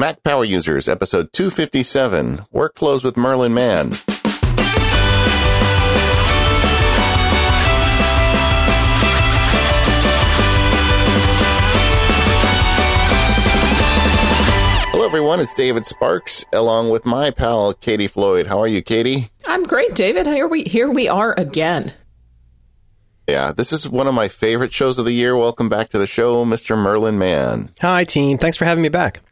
Mac Power Users, episode 257 Workflows with Merlin Mann. Hello, everyone. It's David Sparks, along with my pal Katie Floyd. How are you, Katie? I'm great, David. Here we here we are again. Yeah, this is one of my favorite shows of the year. Welcome back to the show, Mr. Merlin Mann. Hi, team. Thanks for having me back.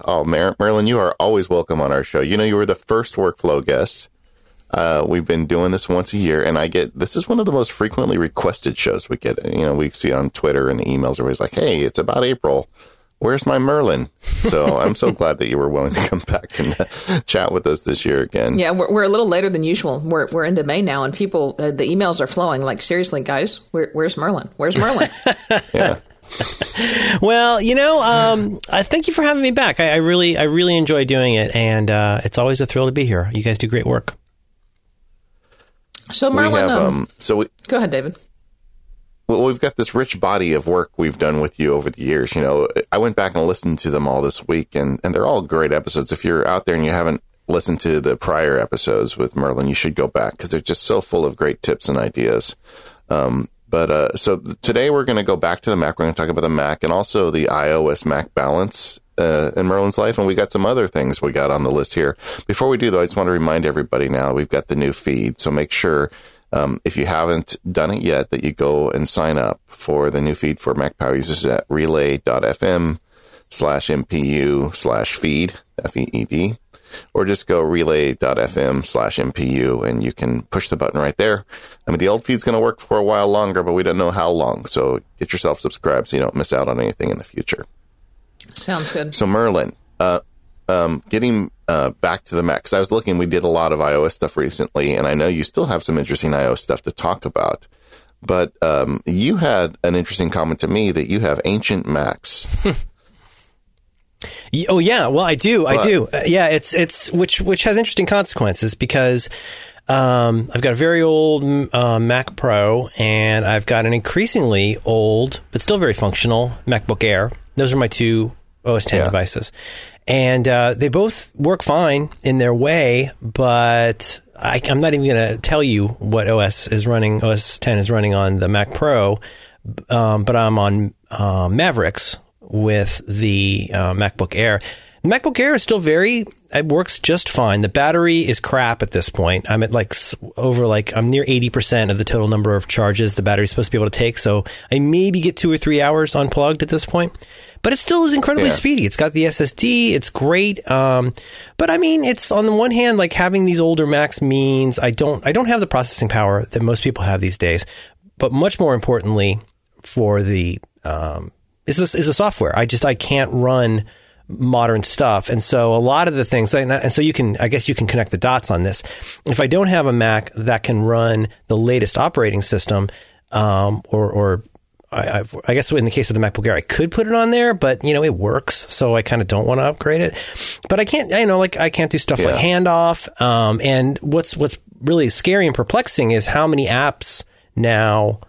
Oh, Mer- Merlin, you are always welcome on our show. You know, you were the first workflow guest. Uh, we've been doing this once a year, and I get this is one of the most frequently requested shows we get. You know, we see on Twitter and the emails. Everybody's like, "Hey, it's about April. Where's my Merlin?" So I'm so glad that you were willing to come back and uh, chat with us this year again. Yeah, we're, we're a little later than usual. We're we're into May now, and people uh, the emails are flowing. Like seriously, guys, where, where's Merlin? Where's Merlin? yeah. Well, you know, um, I thank you for having me back. I, I really, I really enjoy doing it, and uh, it's always a thrill to be here. You guys do great work. So We Merlin, have, um, um, so we, go ahead, David. Well, we've got this rich body of work we've done with you over the years. You know, I went back and listened to them all this week, and, and they're all great episodes. If you're out there and you haven't listened to the prior episodes with Merlin, you should go back because they're just so full of great tips and ideas. Um, but uh, so today we're going to go back to the Mac. We're going to talk about the Mac and also the iOS Mac balance uh, in Merlin's life, and we got some other things we got on the list here. Before we do, though, I just want to remind everybody now we've got the new feed, so make sure um, if you haven't done it yet, that you go and sign up for the new feed for Mac Power users at relay.fm slash MPU slash feed, F E E D, or just go relay.fm slash MPU and you can push the button right there. I mean, the old feed's going to work for a while longer, but we don't know how long. So get yourself subscribed so you don't miss out on anything in the future. Sounds good. So Merlin, uh, um, getting uh, back to the Mac, because I was looking, we did a lot of iOS stuff recently, and I know you still have some interesting iOS stuff to talk about. But um, you had an interesting comment to me that you have ancient Macs. Oh yeah, well I do, I do. Uh, yeah, it's it's which which has interesting consequences because um, I've got a very old uh, Mac Pro and I've got an increasingly old but still very functional MacBook Air. Those are my two OS 10 Yeah. devices, and uh, they both work fine in their way. But I, I'm not even going to tell you what OS is running. OS 10 is running on the Mac Pro, um, but I'm on uh, Mavericks with the uh, MacBook Air. The MacBook Air is still very, it works just fine. The battery is crap at this point. I'm at like over like, I'm near 80% of the total number of charges the battery's supposed to be able to take. So I maybe get two or three hours unplugged at this point. But it still is incredibly Yeah. speedy. It's got the SSD. It's great. Um, but I mean, it's on the one hand, like having these older Macs means I don't, I don't have the processing power that most people have these days. But much more importantly, for the um, is this is the software. I just I can't run modern stuff, and so a lot of the things, and and so you can I guess you can connect the dots on this. If I don't have a Mac that can run the latest operating system, um, or or I, I've, guess in the case of the MacBook Air, I could put it on there, but you know it works, so I kind of don't want to upgrade it. But I can't, you know, like I can't do stuff like handoff. Um, and what's what's really scary and perplexing is how many apps now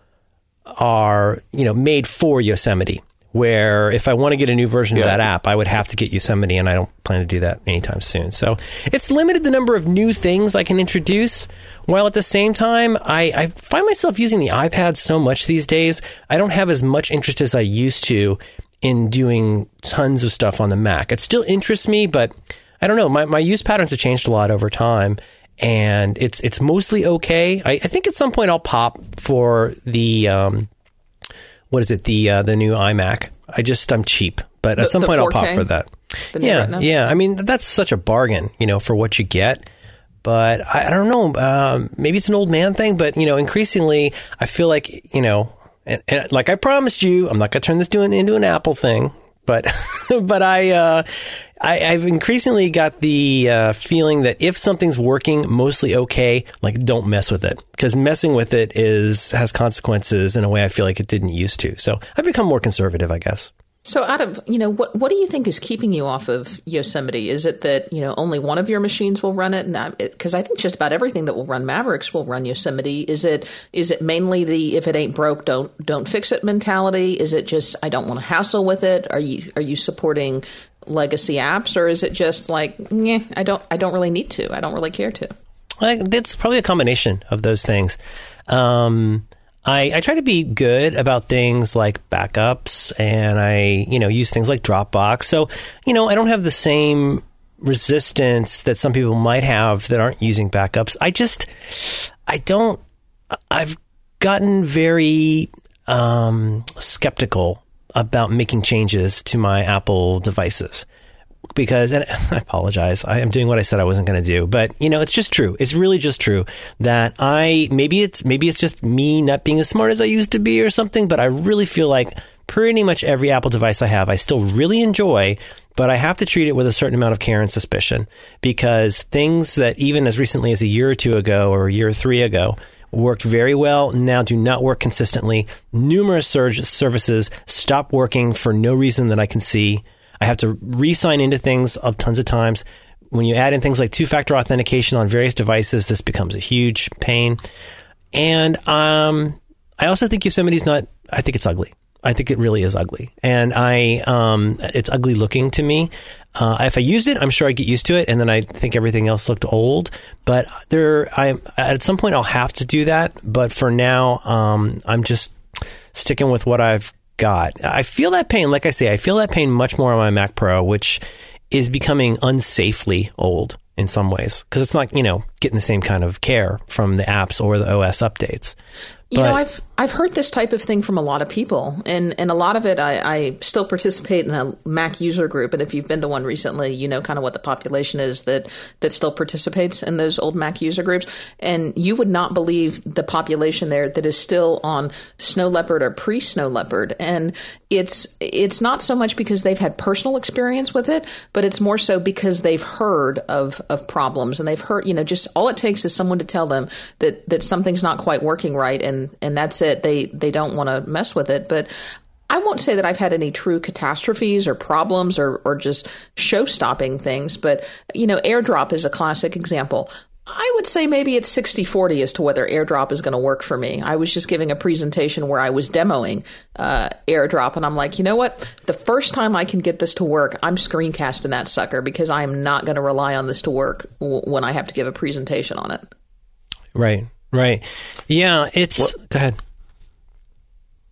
are you know made for Yosemite. Where if I want to get a new version Yeah. of that app, I would have to get Yosemite, and I don't plan to do that anytime soon. So it's limited the number of new things I can introduce. While at the same time, I, I find myself using the iPad so much these days. I don't have as much interest as I used to in doing tons of stuff on the Mac. It still interests me, but I don't know. My, my use patterns have changed a lot over time, and it's it's mostly okay. I, I think at some point I'll pop for the um, what is it the uh, the new iMac. I just I'm cheap, but The- at some point I'll pop for that. Yeah, Retina? yeah. I mean that's such a bargain, you know, for what you get. But I, I don't know. Um, maybe it's an old man thing, but you know, increasingly I feel like you know, and, and like I promised you, I'm not going to turn this doing into an Apple thing. But but I, uh, I I've increasingly got the uh, feeling that if something's working mostly okay, like don't mess with it because messing with it is has consequences in a way I feel like it didn't used to. So I've become more conservative, I guess. So, out of you know, what what do you think is keeping you off of Yosemite? Is it that you know only one of your machines will run it? Because I think just about everything that will run Mavericks will run Yosemite. Is it is it mainly the if it ain't broke, don't don't fix it mentality? Is it just I don't want to hassle with it? Are you are you supporting legacy apps, or is it just like, I don't, I don't really need to. I don't really care to. It's probably a combination of those things. Um, I, I try to be good about things like backups and I, you know, use things like Dropbox. So, you know, I don't have the same resistance that some people might have that aren't using backups. I just, I don't, I've gotten very um, skeptical about making changes to my Apple devices because and I apologize. I am doing what I said I wasn't going to do, but you know, it's just true. It's really just true that I maybe it's maybe it's just me not being as smart as I used to be or something, but I really feel like pretty much every Apple device I have, I still really enjoy, but I have to treat it with a certain amount of care and suspicion because things that even as recently as a year or two ago or a year or three ago worked very well now do not work consistently. Numerous surge services stop working for no reason that I can see. I have to re-sign into things of tons of times. When you add in things like two-factor authentication on various devices, this becomes a huge pain. And um, I also think Yosemite's not. I think it's ugly. I think it really is ugly, and I um, it's ugly looking to me. Uh, if I used it, I'm sure I'd get used to it, and then I think everything else looked old. But there, I at some point I'll have to do that. But for now, um, I'm just sticking with what I've got. I feel that pain, like I say, I feel that pain much more on my Mac Pro, which is becoming unsafely old in some ways because it's not, you know, getting the same kind of care from the apps or the OS updates. You but, know, I've I've heard this type of thing from a lot of people, and and a lot of it, I, I still participate in a Mac user group, and if you've been to one recently, you know kind of what the population is that that still participates in those old Mac user groups, and you would not believe the population there that is still on Snow Leopard or pre Snow Leopard, and it's it's not so much because they've had personal experience with it, but it's more so because they've heard of of problems, and they've heard, you know, just all it takes is someone to tell them that that something's not quite working right, and and that's it. They they don't want to mess with it, but. I won't say that I've had any true catastrophes or problems or, or just show stopping things, but you know, AirDrop is a classic example. I would say maybe it's 60 40 as to whether AirDrop is going to work for me. I was just giving a presentation where I was demoing uh, AirDrop, and I'm like, you know what? The first time I can get this to work, I'm screencasting that sucker because I am not going to rely on this to work w- when I have to give a presentation on it. Right. Right. Yeah, it's well, go ahead.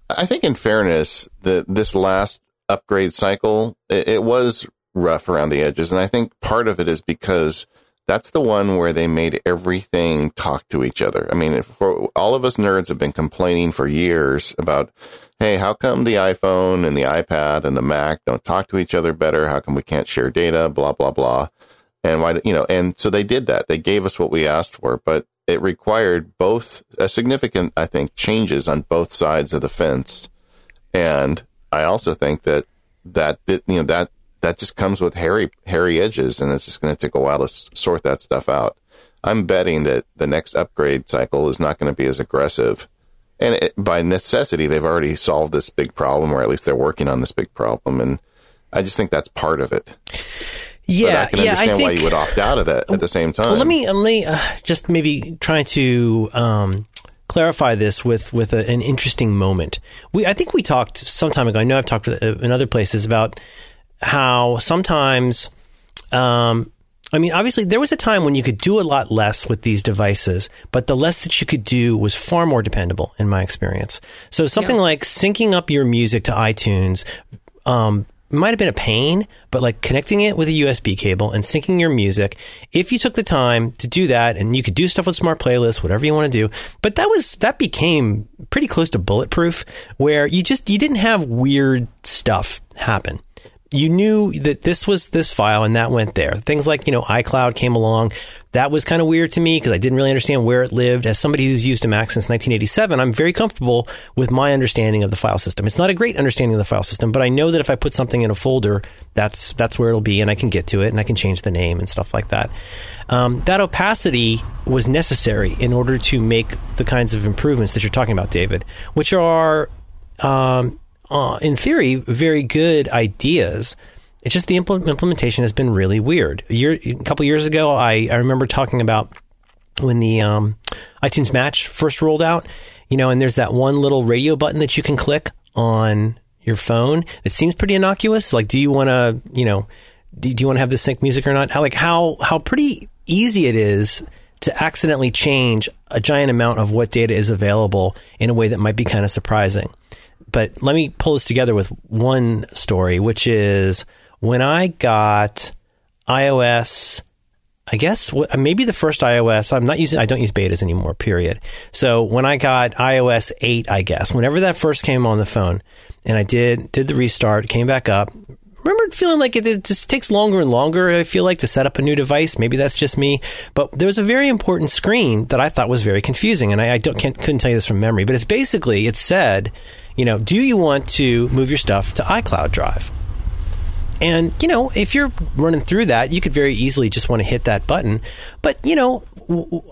I think in fairness, that this last upgrade cycle, it, it was rough around the edges. And I think part of it is because that's the one where they made everything talk to each other. I mean, for all of us nerds have been complaining for years about, hey, how come the iPhone and the iPad and the Mac don't talk to each other better? How come we can't share data? Blah blah blah. And why, you know, and so they did that. They gave us what we asked for, but it required both a significant, I think, changes on both sides of the fence. And I also think that that, you know, that, that just comes with hairy, hairy edges and it's just going to take a while to sort that stuff out. I'm betting that the next upgrade cycle is not going to be as aggressive. And it, by necessity, they've already solved this big problem, or at least they're working on this big problem. And I just think that's part of it. Yeah, but I can yeah, understand I think, why you would opt out of that at the same time. Well, let me, let me uh, just maybe try to um, clarify this with with a, an interesting moment. We, I think we talked some time ago. I know I've talked uh, in other places about how sometimes. Um, I mean, obviously, there was a time when you could do a lot less with these devices, but the less that you could do was far more dependable, in my experience. So, something yeah. like syncing up your music to iTunes um, might have been a pain, but like connecting it with a USB cable and syncing your music, if you took the time to do that and you could do stuff with smart playlists, whatever you want to do, but that was, that became pretty close to bulletproof where you just, you didn't have weird stuff happen you knew that this was this file and that went there. Things like, you know, iCloud came along. That was kind of weird to me because I didn't really understand where it lived. As somebody who's used a Mac since 1987, I'm very comfortable with my understanding of the file system. It's not a great understanding of the file system, but I know that if I put something in a folder, that's that's where it'll be, and I can get to it, and I can change the name and stuff like that. Um, that opacity was necessary in order to make the kinds of improvements that you're talking about, David, which are um, uh, in theory, very good ideas. It's just the impl- implementation has been really weird. A, year, a couple years ago, I, I remember talking about when the um, iTunes Match first rolled out, you know, and there's that one little radio button that you can click on your phone that seems pretty innocuous. Like, do you want to, you know, do, do you want to have this sync music or not? How, like how how pretty easy it is to accidentally change a giant amount of what data is available in a way that might be kind of surprising. But let me pull this together with one story, which is when I got iOS I guess maybe the first iOS. I'm not using. I don't use betas anymore. Period. So when I got iOS eight, I guess whenever that first came on the phone, and I did did the restart, came back up. Remember feeling like it, it just takes longer and longer. I feel like to set up a new device. Maybe that's just me, but there was a very important screen that I thought was very confusing, and I, I don't couldn't tell you this from memory. But it's basically it said, you know, do you want to move your stuff to iCloud Drive? And, you know, if you're running through that, you could very easily just want to hit that button. But, you know,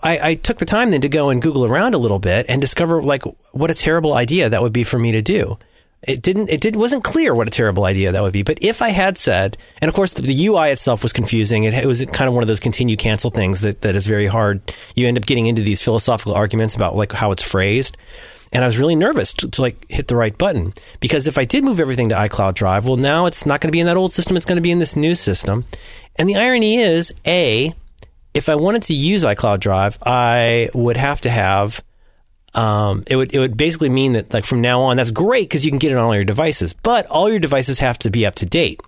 I, I, took the time then to go and Google around a little bit and discover like what a terrible idea that would be for me to do. It didn't. It did wasn't clear what a terrible idea that would be. But if I had said, and of course the, the UI itself was confusing. It, it, was kind of one of those continue cancel things that that is very hard. You end up getting into these philosophical arguments about like how it's phrased. And I was really nervous to, to, like hit the right button because if I did move everything to iCloud Drive, well, now it's not going to be in that old system. It's going to be in this new system. And the irony is, A, if I wanted to use iCloud Drive, I would have to have, um, it would, it would basically mean that like from now on, that's great because you can get it on all your devices, but all your devices have to be up to date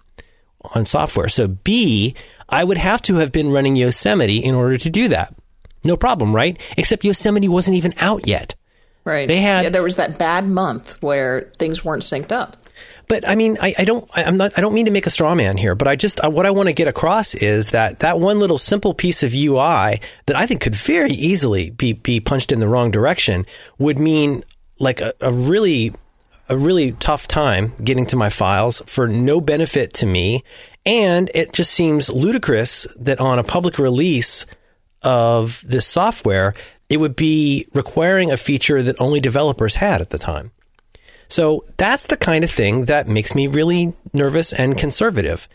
on software. So B, I would have to have been running Yosemite in order to do that. No problem, right? Except Yosemite wasn't even out yet. Right. They had yeah, there was that bad month where things weren't synced up. But I mean, I, I don't, I, am not, I don't mean to make a straw man here, but I just, I, what I want to get across is that that one little simple piece of UI that I think could very easily be, be punched in the wrong direction would mean like a, a really, a really tough time getting to my files for no benefit to me. And it just seems ludicrous that on a public release of this software, it would be requiring a feature that only developers had at the time. So that's the kind of thing that makes me really nervous and conservative.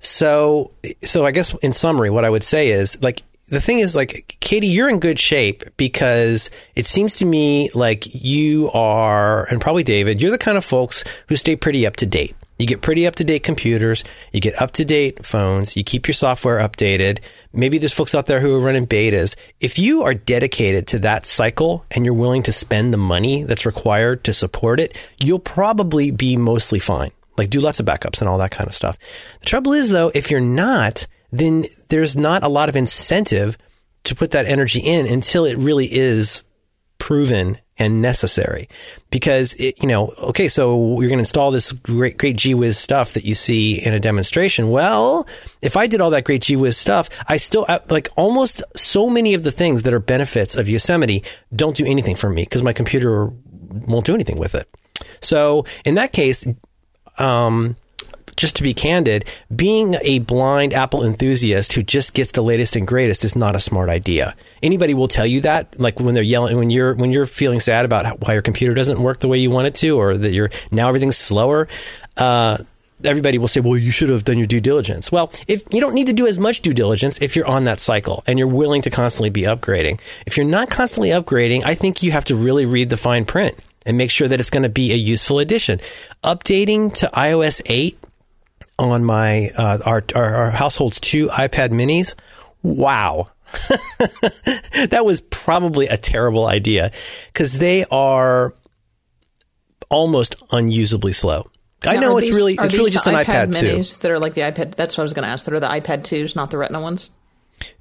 So, so I guess in summary, what I would say is like, the thing is like, Katie, you're in good shape because it seems to me like you are, and probably David, you're the kind of folks who stay pretty up to date. You get pretty up to date computers, you get up to date phones, you keep your software updated. Maybe there's folks out there who are running betas. If you are dedicated to that cycle and you're willing to spend the money that's required to support it, you'll probably be mostly fine. Like do lots of backups and all that kind of stuff. The trouble is though, if you're not, then there's not a lot of incentive to put that energy in until it really is proven and necessary. Because it, you know okay so you're going to install this great great GWiz stuff that you see in a demonstration. Well if I did all that great GWiz stuff I still like almost so many of the things that are benefits of Yosemite don't do anything for me because my computer won't do anything with it. So in that case um just to be candid, being a blind Apple enthusiast who just gets the latest and greatest is not a smart idea. Anybody will tell you that, like when they're yelling, when you're when you're feeling sad about why your computer doesn't work the way you want it to, or that you're now everything's slower. Uh, everybody will say, well, you should have done your due diligence. Well, if you don't need to do as much due diligence if you're on that cycle and you're willing to constantly be upgrading. If you're not constantly upgrading, I think you have to really read the fine print and make sure that it's going to be a useful addition. Updating to iOS 8 on my uh, our, our, our household's two iPad Minis. Wow. that was probably a terrible idea because they are almost unusably slow. I know it's these, really it's really just an iPad, iPad minis 2. that are like the iPad. That's what I was going to ask. That are the iPad twos, not the Retina ones.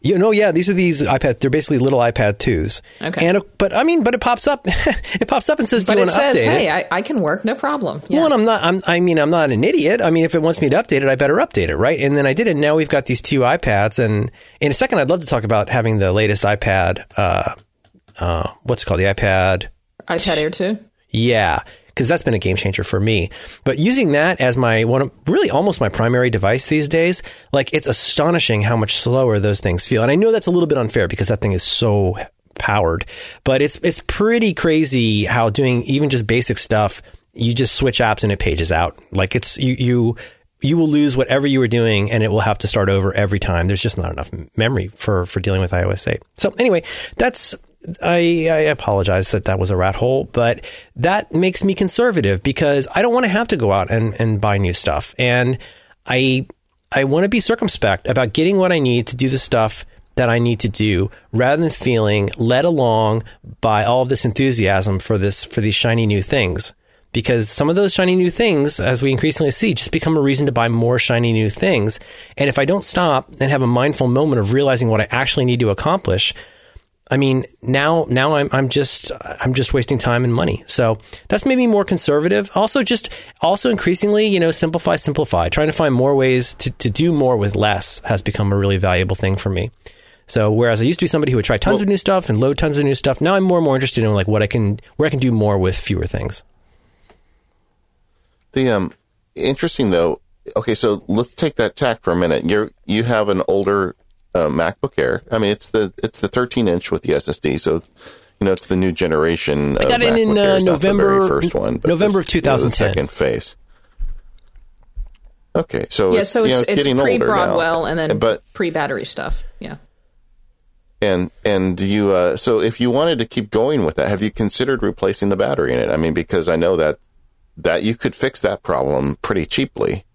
You know, yeah, these are these iPad. They're basically little iPad twos. Okay. And but I mean, but it pops up. it pops up and says, "Do but you it want to says, update "Hey, it?" I, I can work, no problem." Yeah. Well, and I'm not. I'm, I mean, I'm not an idiot. I mean, if it wants me to update it, I better update it, right? And then I did it. Now we've got these two iPads, and in a second, I'd love to talk about having the latest iPad. Uh, uh, what's it called? The iPad. iPad Air two. Yeah, because that's been a game changer for me. But using that as my one, of, really almost my primary device these days, like it's astonishing how much slower those things feel. And I know that's a little bit unfair because that thing is so powered, but it's it's pretty crazy how doing even just basic stuff, you just switch apps and it pages out. Like it's you you you will lose whatever you were doing and it will have to start over every time. There's just not enough memory for for dealing with iOS 8. So anyway, that's I, I apologize that that was a rat hole, but that makes me conservative because I don't want to have to go out and, and buy new stuff. And I, I want to be circumspect about getting what I need to do the stuff that I need to do rather than feeling led along by all of this enthusiasm for this, for these shiny new things because some of those shiny new things, as we increasingly see, just become a reason to buy more shiny new things. And if I don't stop and have a mindful moment of realizing what I actually need to accomplish, I mean, now now I'm I'm just I'm just wasting time and money. So that's maybe more conservative. Also, just also increasingly, you know, simplify, simplify. Trying to find more ways to, to do more with less has become a really valuable thing for me. So whereas I used to be somebody who would try tons well, of new stuff and load tons of new stuff, now I'm more and more interested in like what I can where I can do more with fewer things. The um interesting though. Okay, so let's take that tack for a minute. You're you have an older uh, MacBook Air. I mean, it's the it's the 13 inch with the SSD. So you know, it's the new generation. I got it in uh, November first one, November this, of 2010. You know, second phase. Okay, so yeah, so it's, it's, it's pre Broadwell and then but, pre battery stuff. Yeah. And and you uh, so if you wanted to keep going with that, have you considered replacing the battery in it? I mean, because I know that that you could fix that problem pretty cheaply,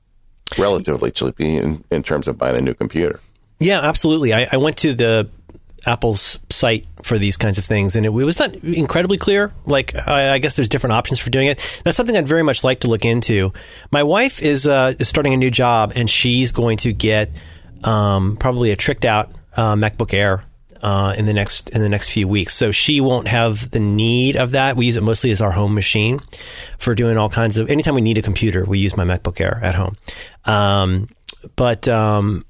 relatively cheaply in, in terms of buying a new computer. Yeah, absolutely. I, I went to the Apple's site for these kinds of things, and it, it was not incredibly clear. Like, I, I, guess there's different options for doing it. That's something I'd very much like to look into. My wife is uh, is starting a new job, and she's going to get um, probably a tricked out uh, MacBook Air uh, in the next in the next few weeks. So she won't have the need of that. We use it mostly as our home machine for doing all kinds of. Anytime we need a computer, we use my MacBook Air at home. Um, but um,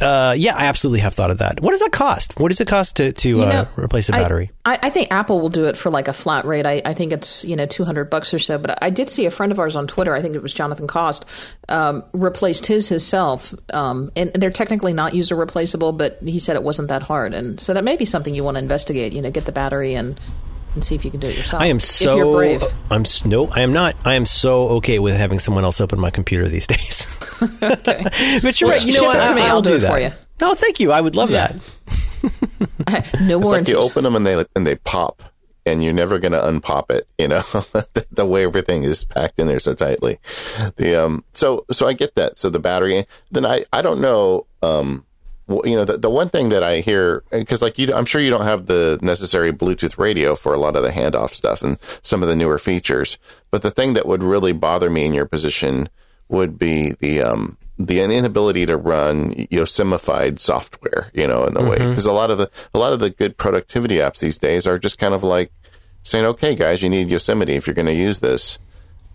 uh, yeah, I absolutely have thought of that. What does that cost? What does it cost to, to know, uh, replace a battery? I, I, think Apple will do it for like a flat rate. I, I think it's you know two hundred bucks or so. But I did see a friend of ours on Twitter. I think it was Jonathan Cost um, replaced his himself, um, and, they're technically not user replaceable. But he said it wasn't that hard, and so that may be something you want to investigate. You know, get the battery and and see if you can do it yourself. I am so. If you're brave. I'm no, I am not. I am so okay with having someone else open my computer these days. okay, but you're well, right. You know what? To I'll, I'll do, do it that. for you. No, thank you. I would love yeah. that. no it's warranty. Like you open them and they and they pop, and you're never going to unpop it. You know the, the, way everything is packed in there so tightly. The um so so I get that. So the battery. Then I I don't know um you know, the, the one thing that I hear, because like you, I'm sure you don't have the necessary Bluetooth radio for a lot of the handoff stuff and some of the newer features. But the thing that would really bother me in your position would be the, um, the inability to run Yosemified software, you know, in the mm-hmm. way, because a lot of the, a lot of the good productivity apps these days are just kind of like saying, okay, guys, you need Yosemite if you're going to use this.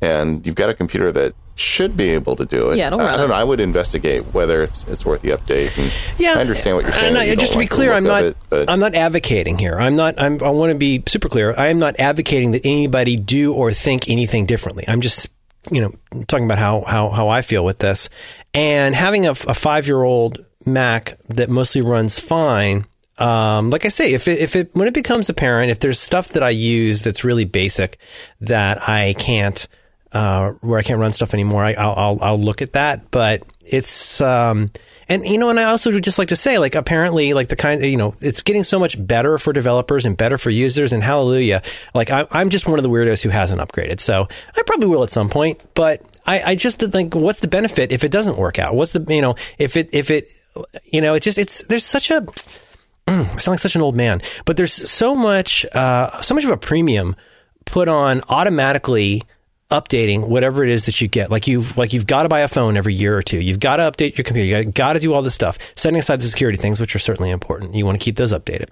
And you've got a computer that should be able to do it. Yeah, don't I, I don't know. I would investigate whether it's it's worth the update. And yeah, I understand what you're saying. And just to like be clear, I'm not it, I'm not advocating here. I'm not. I'm, I want to be super clear. I am not advocating that anybody do or think anything differently. I'm just you know talking about how how how I feel with this and having a, a five year old Mac that mostly runs fine. Um, like I say, if it, if it when it becomes apparent, if there's stuff that I use that's really basic that I can't uh, where I can't run stuff anymore, I, will I'll, I'll look at that. But it's um, and you know, and I also would just like to say, like apparently, like the kind, you know, it's getting so much better for developers and better for users, and hallelujah. Like I, I'm just one of the weirdos who hasn't upgraded, so I probably will at some point. But I, I just think, what's the benefit if it doesn't work out? What's the you know if it if it you know it just it's there's such a mm, I sound like such an old man, but there's so much uh, so much of a premium put on automatically updating whatever it is that you get. Like you've like you've got to buy a phone every year or two. You've got to update your computer. You got to do all this stuff. Setting aside the security things, which are certainly important. You want to keep those updated.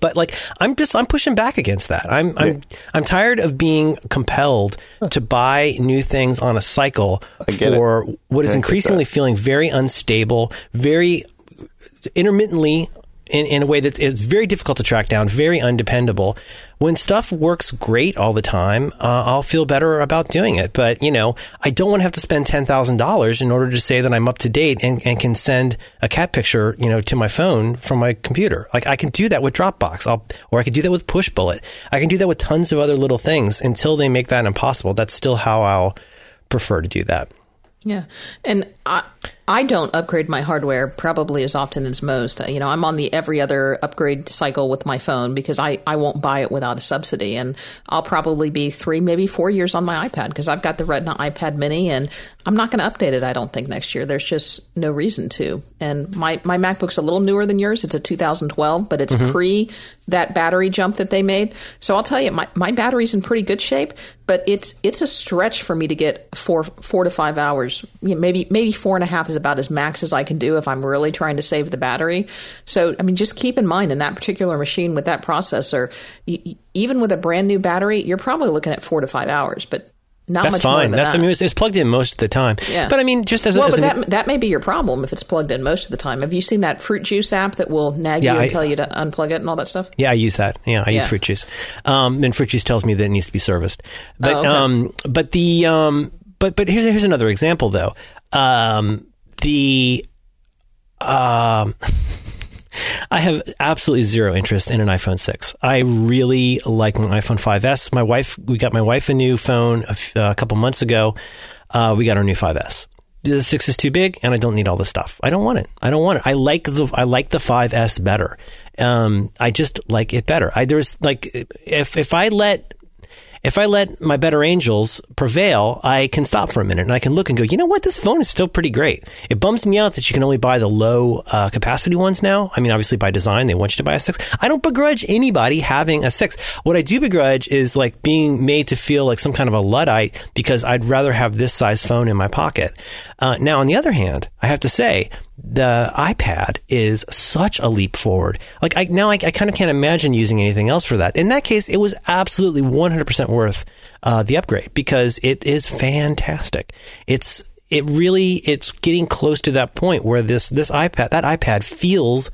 But like I'm just I'm pushing back against that. I'm I'm I'm tired of being compelled to buy new things on a cycle for it. what is increasingly feeling very unstable, very intermittently in, in a way that it's very difficult to track down, very undependable. When stuff works great all the time, uh, I'll feel better about doing it. But, you know, I don't want to have to spend $10,000 in order to say that I'm up to date and, and can send a cat picture, you know, to my phone from my computer. Like I can do that with Dropbox, I'll, or I can do that with Pushbullet. I can do that with tons of other little things until they make that impossible. That's still how I'll prefer to do that. Yeah. And I, I don't upgrade my hardware probably as often as most. You know, I'm on the every other upgrade cycle with my phone because I, I won't buy it without a subsidy. And I'll probably be three, maybe four years on my iPad because I've got the Retina iPad mini and I'm not going to update it, I don't think, next year. There's just no reason to. And my, my MacBook's a little newer than yours. It's a 2012, but it's mm-hmm. pre that battery jump that they made. So I'll tell you, my, my battery's in pretty good shape, but it's it's a stretch for me to get four four to five hours. You know, maybe maybe four and a half is about as max as I can do if I'm really trying to save the battery. So I mean, just keep in mind in that particular machine with that processor, even with a brand new battery, you're probably looking at four to five hours, but not That's much fine. That's that. I mean, it's, it's plugged in most of the time. Yeah. But I mean, just as, a, well, as but a, that that may be your problem if it's plugged in most of the time. Have you seen that FruitJuice app that will nag Yeah, you and I- tell you to unplug it and all that stuff? Yeah, I use that. Yeah, I use FruitJuice. Um, and FruitJuice tells me that it needs to be serviced. But Oh, okay. um, but the um, but but here's here's another example though. Um, the um. I have absolutely zero interest in an iPhone 6. I really like my iPhone 5S. My wife, we got my wife a new phone a, f- a couple months ago. Uh, we got our new 5S. The 6 is too big and I don't need all this stuff. I don't want it. I don't want it. I like the I like the 5S better. Um, I just like it better. I there's like if if I let if I let my better angels prevail, I can stop for a minute and I can look and go, you know what? This phone is still pretty great. It bums me out that you can only buy the low uh, capacity ones now. I mean, obviously by design, they want you to buy a six. I don't begrudge anybody having a six. What I do begrudge is like being made to feel like some kind of a Luddite because I'd rather have this size phone in my pocket. Uh, now, on the other hand, I have to say, the iPad is such a leap forward. Like I now I, I kind of can't imagine using anything else for that. In that case, it was absolutely 100% worth uh, the upgrade because it is fantastic. It's it really it's getting close to that point where this this iPad that iPad feels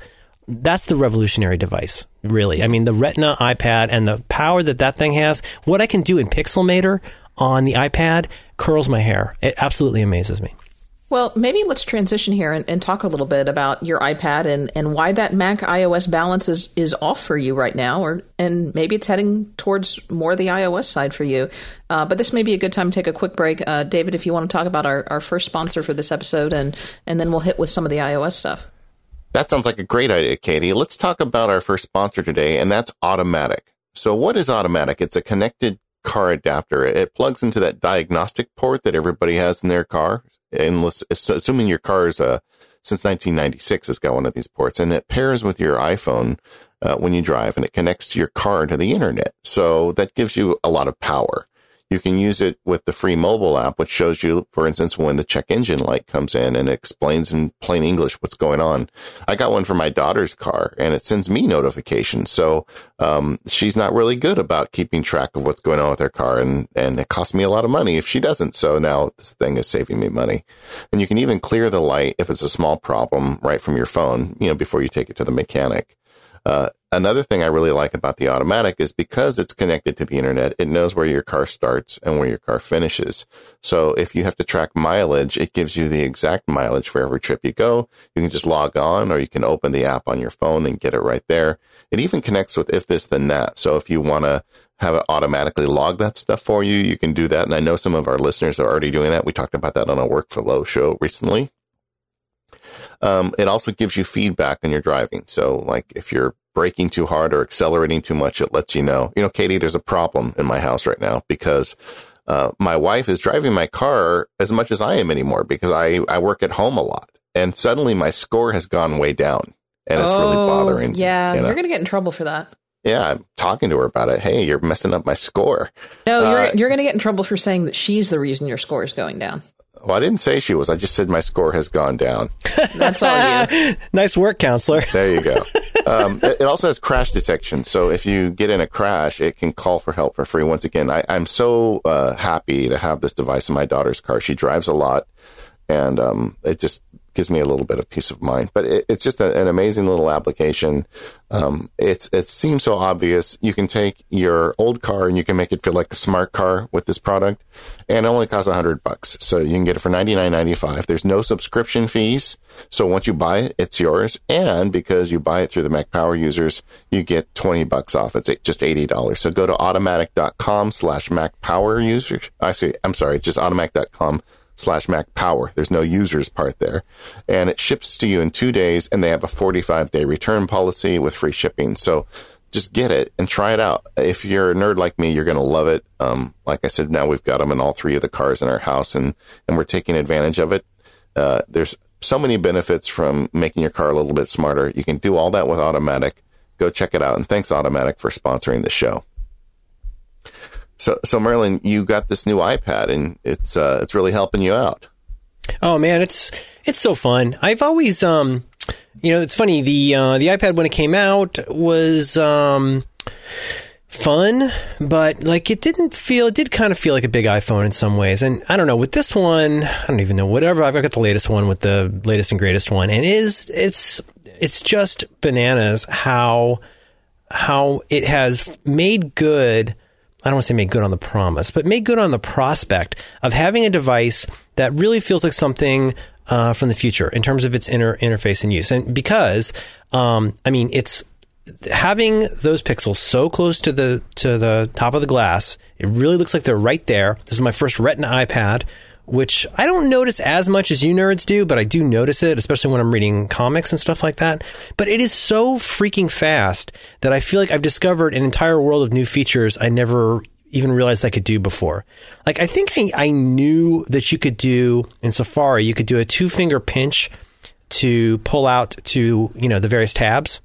that's the revolutionary device really. I mean the Retina iPad and the power that that thing has, what I can do in Pixelmator on the iPad curls my hair. It absolutely amazes me. Well, maybe let's transition here and, and talk a little bit about your iPad and, and why that Mac iOS balance is, is off for you right now, or and maybe it's heading towards more the iOS side for you. Uh, but this may be a good time to take a quick break. Uh, David, if you want to talk about our, our first sponsor for this episode, and, and then we'll hit with some of the iOS stuff. That sounds like a great idea, Katie. Let's talk about our first sponsor today, and that's Automatic. So, what is Automatic? It's a connected car adapter. It plugs into that diagnostic port that everybody has in their car. And let's- assuming your car is uh, since 1996 has got one of these ports, and it pairs with your iPhone uh, when you drive, and it connects your car to the internet. So that gives you a lot of power. You can use it with the free mobile app, which shows you, for instance, when the check engine light comes in and explains in plain English what's going on. I got one for my daughter's car and it sends me notifications. So, um, she's not really good about keeping track of what's going on with her car and, and it costs me a lot of money if she doesn't. So now this thing is saving me money. And you can even clear the light if it's a small problem right from your phone, you know, before you take it to the mechanic. Uh, another thing I really like about the automatic is because it's connected to the internet, it knows where your car starts and where your car finishes. So if you have to track mileage, it gives you the exact mileage for every trip you go. You can just log on or you can open the app on your phone and get it right there. It even connects with if this then that. So if you want to have it automatically log that stuff for you, you can do that. And I know some of our listeners are already doing that. We talked about that on a Workflow show recently. Um, it also gives you feedback on your driving. So, like if you're braking too hard or accelerating too much, it lets you know. You know, Katie, there's a problem in my house right now because uh, my wife is driving my car as much as I am anymore because I I work at home a lot, and suddenly my score has gone way down, and it's really bothering. Oh, Yeah, you know? you're going to get in trouble for that. yeah. I'm talking to her about it. Hey, you're messing up my score. No, you're Uh, you're going to get in trouble for saying that she's the reason your score is going down. Well, I didn't say she was. I just said my score has gone down. That's all you. nice work, counselor. There you go. um, it, it also has crash detection. So if you get in a crash, it can call for help for free. Once again, I, I'm so uh, happy to have this device in my daughter's car. She drives a lot, and um, it just gives me a little bit of peace of mind. But it, it's just a, an amazing little application. Um, it's it seems so obvious. You can take your old car and you can make it feel like a smart car with this product, and it only costs a hundred bucks. So you can get it for ninety nine ninety five. There's no subscription fees. So once you buy it, it's yours. And because you buy it through the Mac Power users, you get twenty bucks off. It's just eighty dollars. So go to automatic.com slash Mac Power users. I see. I'm sorry, just automatic.com slash Mac Power. There's no users part there. And it ships to you in two days and they have a 45 day return policy with free shipping. So just get it and try it out. If you're a nerd like me, you're going to love it. Um, like I said, now we've got them in all three of the cars in our house and, and we're taking advantage of it. Uh, there's so many benefits from making your car a little bit smarter. You can do all that with Automatic. Go check it out. And thanks Automatic for sponsoring the show. So, so Merlin, you got this new iPad and it's, uh, it's really helping you out. Oh man, it's, it's so fun. I've always, um, you know, it's funny. The uh, the iPad when it came out was um, fun, but like it didn't feel. It did kind of feel like a big iPhone in some ways. And I don't know with this one. I don't even know. Whatever. I've got the latest one with the latest and greatest one, and it is it's it's just bananas how how it has made good. I don't want to say made good on the promise, but made good on the prospect of having a device that really feels like something uh, from the future in terms of its inner interface and use. And because, um, I mean, it's having those pixels so close to the to the top of the glass. It really looks like they're right there. This is my first Retina iPad, which I don't notice as much as you nerds do, but I do notice it, especially when I'm reading comics and stuff like that. But it is so freaking fast that I feel like I've discovered an entire world of new features I never even realized I could do before. Like I think I, I knew that you could do in Safari, you could do a two finger pinch to pull out to, you know, the various tabs.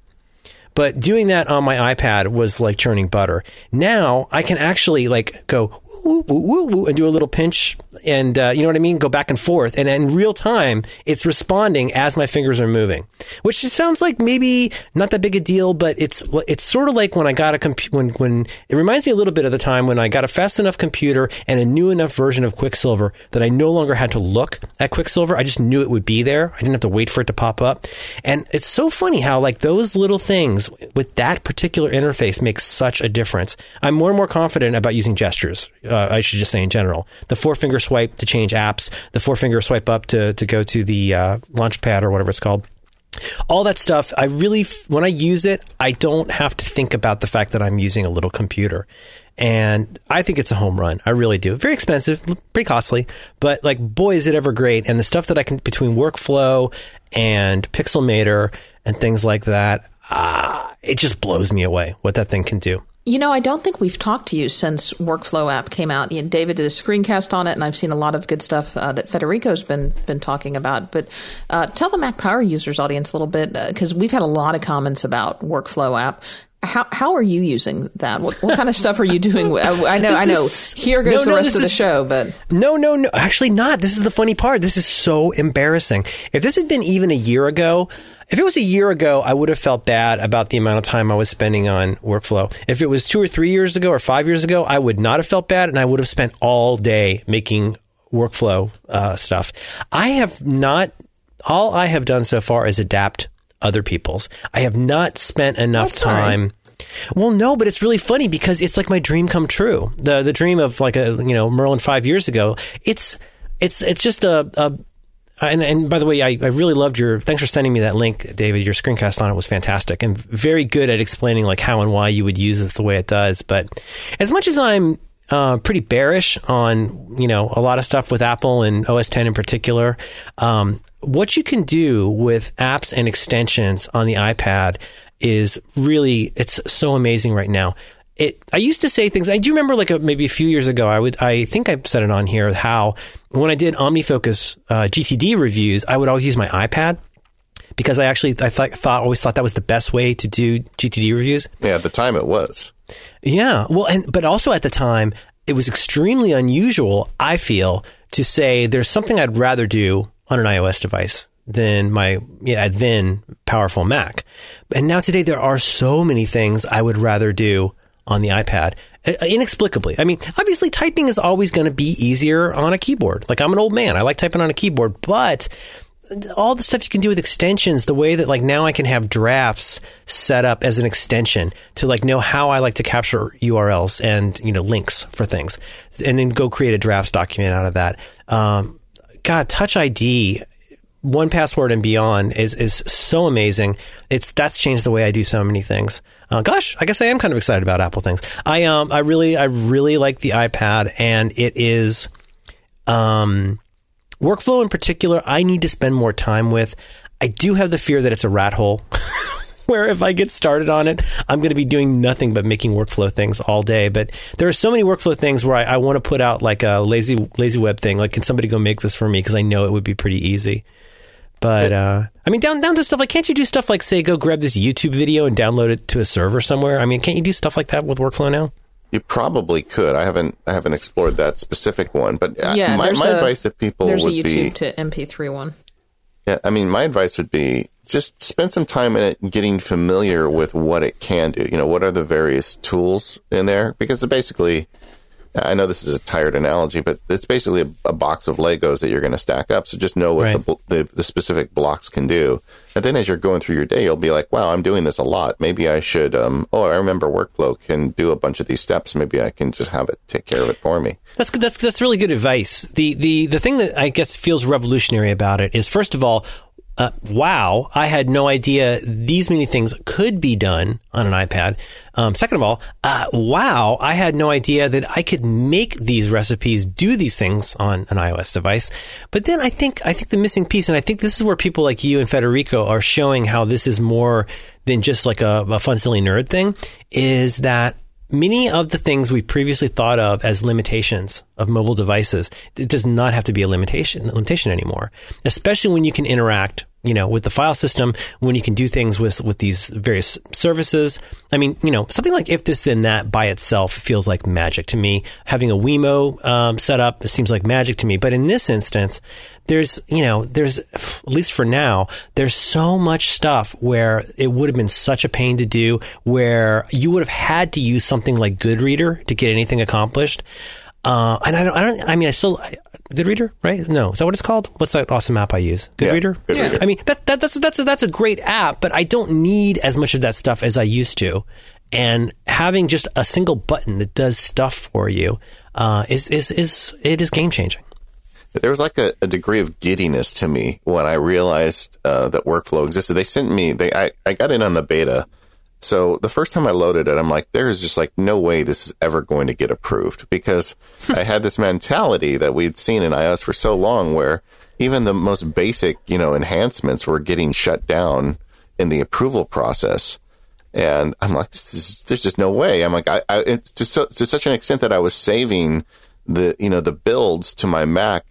But doing that on my iPad was like churning butter. Now I can actually like go woo, woo, woo, and do a little pinch and uh, you know what I mean? Go back and forth. And in real time, it's responding as my fingers are moving, which sounds like maybe not that big a deal, but it's, it's sort of like when I got a computer, when, when it reminds me a little bit of the time when I got a fast enough computer and a new enough version of Quicksilver that I no longer had to look at Quicksilver. I just knew it would be there. I didn't have to wait for it to pop up. And it's so funny how like those little things with that particular interface makes such a difference. I'm more and more confident about using gestures. Uh, I should just say in general, the four finger swipe to change apps, the four finger swipe up to, to go to the uh, launch pad or whatever it's called. All that stuff, I really, when I use it, I don't have to think about the fact that I'm using a little computer. And I think it's a home run. I really do. Very expensive, pretty costly, but like, boy, is it ever great. And the stuff that I can, between workflow and Pixelmator and things like that, ah, it just blows me away what that thing can do. You know, I don't think we've talked to you since Workflow app came out. David did a screencast on it, and I've seen a lot of good stuff uh, that Federico's been been talking about. But uh, tell the Mac Power users audience a little bit because uh, we've had a lot of comments about Workflow app. How how are you using that? What, what kind of stuff are you doing? I know, I know. Here goes no, the no, rest of the is, show, but no, no, no. Actually, not. This is the funny part. This is so embarrassing. If this had been even a year ago, if it was a year ago, I would have felt bad about the amount of time I was spending on workflow. If it was two or three years ago or five years ago, I would not have felt bad and I would have spent all day making workflow uh, stuff. I have not, all I have done so far is adapt other people's. I have not spent enough That's time. Right. Well, no, but it's really funny because it's like my dream come true. The the dream of like a you know Merlin five years ago. It's it's it's just a, a and, and by the way, I, I really loved your. Thanks for sending me that link, David. Your screencast on it was fantastic and very good at explaining like how and why you would use it the way it does. But as much as I'm uh, pretty bearish on you know a lot of stuff with Apple and OS 10 in particular, um, what you can do with apps and extensions on the iPad is really it's so amazing right now it I used to say things I do remember like a, maybe a few years ago I would I think I said it on here how when I did OmniFocus uh, GTD reviews I would always use my iPad because I actually I thought, thought always thought that was the best way to do GTD reviews. Yeah, at the time it was. Yeah, well, and but also at the time it was extremely unusual. I feel to say there's something I'd rather do on an iOS device than my yeah then powerful Mac. And now today there are so many things I would rather do on the iPad inexplicably. I mean, obviously typing is always going to be easier on a keyboard. Like I'm an old man. I like typing on a keyboard, but all the stuff you can do with extensions, the way that like now I can have drafts set up as an extension to like know how I like to capture URLs and, you know, links for things and then go create a drafts document out of that. Um, God, Touch ID 1Password and beyond is is so amazing. It's that's changed the way I do so many things. Uh, gosh, I guess I am kind of excited about Apple things. I um I really I really like the iPad and it is um workflow in particular, I need to spend more time with. I do have the fear that it's a rat hole. where if I get started on it, I'm going to be doing nothing but making workflow things all day. But there are so many workflow things where I, I want to put out like a lazy lazy web thing. Like, can somebody go make this for me? Because I know it would be pretty easy. But uh, I mean, down down to stuff like, can't you do stuff like say, go grab this YouTube video and download it to a server somewhere? I mean, can't you do stuff like that with workflow now? You probably could. I haven't I haven't explored that specific one, but uh, Yeah, my, my a- advice to people There's a YouTube be to MP3 one. Yeah, I mean, my advice would be just spend some time in it getting familiar with what it can do. You know, what are the various tools in there? Because basically, I know this is a tired analogy, but it's basically a, a box of Legos that you're going to stack up. So just know what Right. the, the the specific blocks can do, and then as you're going through your day, you'll be like, "Wow, I'm doing this a lot. Maybe I should." Um, oh, I remember workflow can do a bunch of these steps. Maybe I can just have it take care of it for me. That's good. That's that's really good advice. The the the thing that I guess feels revolutionary about it is first of all, uh, wow, I had no idea these many things could be done on an iPad. Um, second of all, uh, wow, I had no idea that I could make these recipes do these things on an iOS device. But then I think I think the missing piece, and I think this is where people like you and Federico are showing how this is more than just like a, a fun, silly nerd thing, is that many of the things we previously thought of as limitations of mobile devices, it does not have to be a limitation limitation anymore. Especially when you can interact, you know, with the file system, when you can do things with with these various services. I mean, you know, something like if this then that by itself feels like magic to me. Having a Wemo um, set up seems like magic to me. But in this instance, there's you know there's at least for now there's so much stuff where it would have been such a pain to do where you would have had to use something like Goodreader to get anything accomplished. Uh, and I don't, I don't, I mean, I still, I, Goodreader, right? No, is that what it's called? What's that awesome app I use? Yeah, Goodreader? Goodreader. I mean, that, that, that's, that's, a, that's a great app, but I don't need as much of that stuff as I used to. And having just a single button that does stuff for you, uh, is, is, is, it is game changing. there was like a, a degree of giddiness to me when I realized uh, that workflow existed. They sent me, they I, I got in on the beta. So the first time I loaded it, I'm like, there is just like no way this is ever going to get approved because I had this mentality that we'd seen in iOS for so long where even the most basic, you know, enhancements were getting shut down in the approval process. And I'm like, this is, there's just no way. I'm like, I, I it's to, so, to such an extent that I was saving the, you know, the builds to my Mac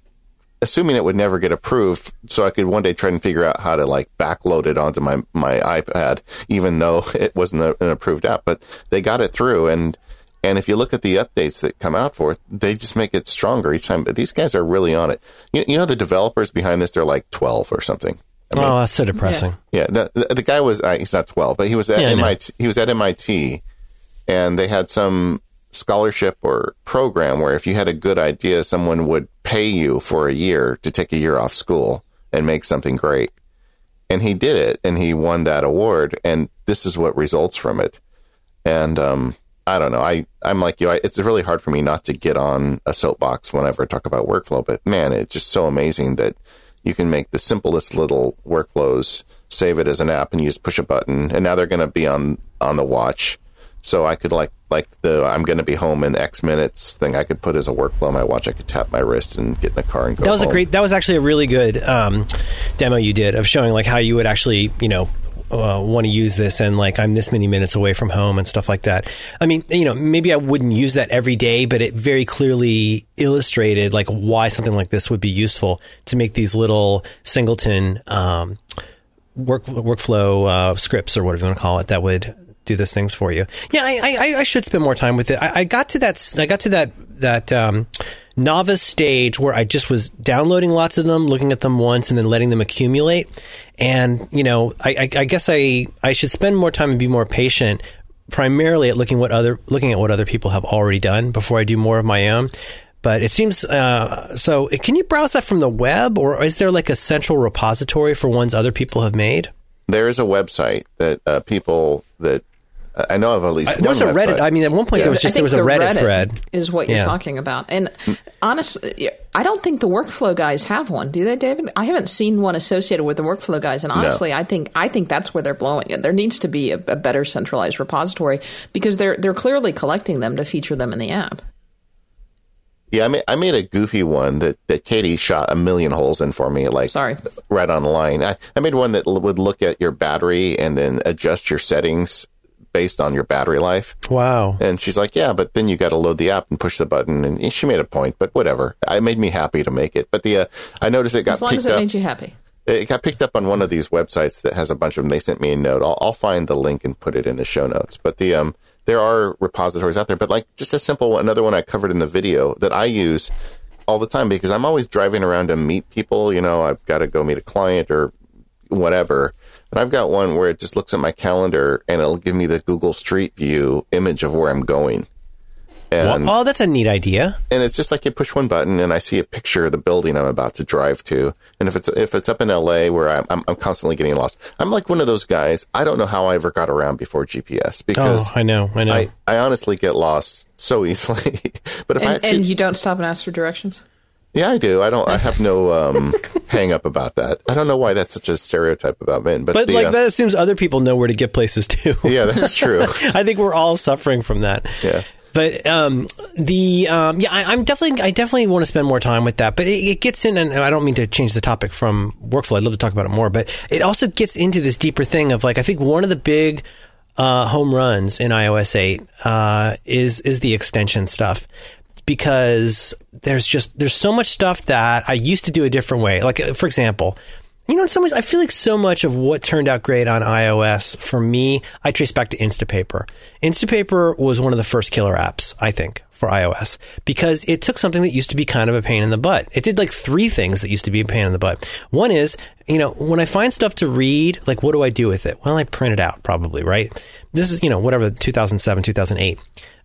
assuming it would never get approved, so I could one day try and figure out how to like backload it onto my my iPad, even though it wasn't a, an approved app. But they got it through, and and if you look at the updates that come out for it, they just make it stronger each time. But these guys are really on it. You, you know, the developers behind this, they're like twelve or something. I mean, oh, that's so depressing. yeah, the, the the guy was uh, he's not twelve, but he was at Yeah. MIT. He was at MIT, and they had some scholarship or program where if you had a good idea, someone would pay you for a year to take a year off school and make something great. And he did it, and he won that award. And this is what results from it. And um, I don't know. I I'm like you. I, it's really hard for me not to get on a soapbox whenever I talk about workflow. But man, it's just so amazing that you can make the simplest little workflows, save it as an app, and you just push a button. And now they're going to be on on the watch, so I could like like the I'm going to be home in X minutes thing. I could put as a workflow on my watch. I could tap my wrist and get in the car and go. That was a great. That was actually a really good um, demo you did of showing like how you would actually, you know, uh, want to use this and like I'm this many minutes away from home and stuff like that. I mean, you know, maybe I wouldn't use that every day, but it very clearly illustrated like why something like this would be useful to make these little singleton um, work workflow uh, scripts or whatever you want to call it that would do those things for you. Yeah, I, I, I should spend more time with it. I, I got to that. I got to that that um, novice stage where I just was downloading lots of them, looking at them once, and then letting them accumulate. And you know, I, I, guess I I should spend more time and be more patient, primarily at looking what other looking at what other people have already done before I do more of my own. But it seems uh, so. Can you browse that from the web, or is there like a central repository for ones other people have made? There is a website that uh, people that I know of at least. Uh, there was a one Reddit. website. I mean, at one point Yeah. there was just there was a the Reddit, Reddit thread. is what you're Yeah. talking about. And honestly, I don't think the workflow guys have one, do they, David? I haven't seen one associated with the workflow guys, and honestly, I think I think that's where they're blowing it. There needs to be a, a better centralized repository because they're they're clearly collecting them to feature them in the app. Yeah, I made, I made a goofy one that, that Katie shot a million holes in for me, like Sorry. right on the line. I, I made one that l- would look at your battery and then adjust your settings based on your battery life. Wow. And she's like, yeah, but then you got to load the app and push the button. And she made a point, but whatever. It made me happy to make it. But the, uh, I noticed it got As long picked as it up. made you happy. it got picked up on one of these websites that has a bunch of them. They sent me a note. I'll, I'll find the link and put it in the show notes. But the um, there are repositories out there. But like just a simple one, another one I covered in the video that I use all the time because I'm always driving around to meet people. You know, I've got to go meet a client or whatever. And I've got one where it just looks at my calendar and it'll give me the Google Street View image of where I'm going. And oh, that's a neat idea. and it's just like you push one button and I see a picture of the building I'm about to drive to. And if it's if it's up in LA where I'm I'm, I'm constantly getting lost, I'm like one of those guys. I don't know how I ever got around before GPS because Oh, I know. I know. I, I honestly get lost so easily. but if I actually, and you don't stop and ask for directions? Yeah, I do. I don't. I have no um, hang up about that. I don't know why that's such a stereotype about men, but, but the, like uh, that assumes other people know where to get places too. yeah, that's true. I think we're all suffering from that. Yeah. But um, the um, yeah, I, I'm definitely I definitely want to spend more time with that. But it, it gets in, and I don't mean to change the topic from workflow. I'd love to talk about it more, but it also gets into this deeper thing of like I think one of the big uh, home runs in iOS 8 uh, is is the extension stuff because there's just there's so much stuff that I used to do a different way. Like uh, for example, you know, in some ways, I feel like so much of what turned out great on iOS for me, I trace back to Instapaper. Instapaper was one of the first killer apps, I think, for iOS because it took something that used to be kind of a pain in the butt. It did like three things that used to be a pain in the butt. One is, you know, when I find stuff to read, like what do I do with it? Well, I print it out probably, right? This is, you know, whatever, 2007, 2008.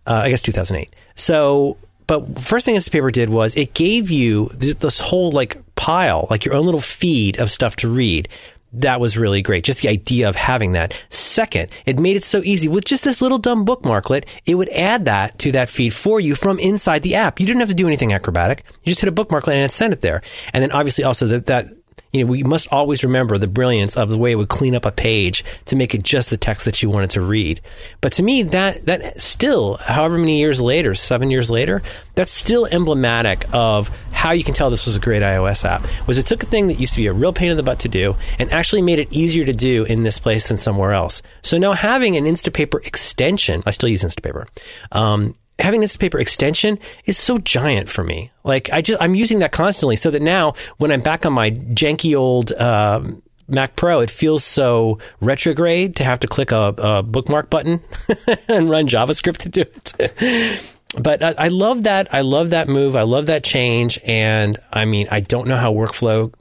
Uh, I guess 2008. So but first thing Instapaper did was it gave you th- this whole like pile, like your own little feed of stuff to read. That was really great. Just the idea of having that. Second, it made it so easy with just this little dumb bookmarklet. It would add that to that feed for you from inside the app. You didn't have to do anything acrobatic. You just hit a bookmarklet and it sent it there. And then obviously also that, that you know, we must always remember the brilliance of the way it would clean up a page to make it just the text that you wanted to read. But to me, that that still, however many years later, seven years later, that's still emblematic of how you can tell this was a great iOS app. Was it took a thing that used to be a real pain in the butt to do and actually made it easier to do in this place than somewhere else. So now having an Instapaper extension, I still use Instapaper. Um, having Instapaper extension is so giant for me. Like I just I'm using that constantly, so that now when I'm back on my janky old um, Mac Pro, it feels so retrograde to have to click a, a bookmark button and run JavaScript to do it. but I, I love that. I love that move. I love that change. And I mean, I don't know how workflow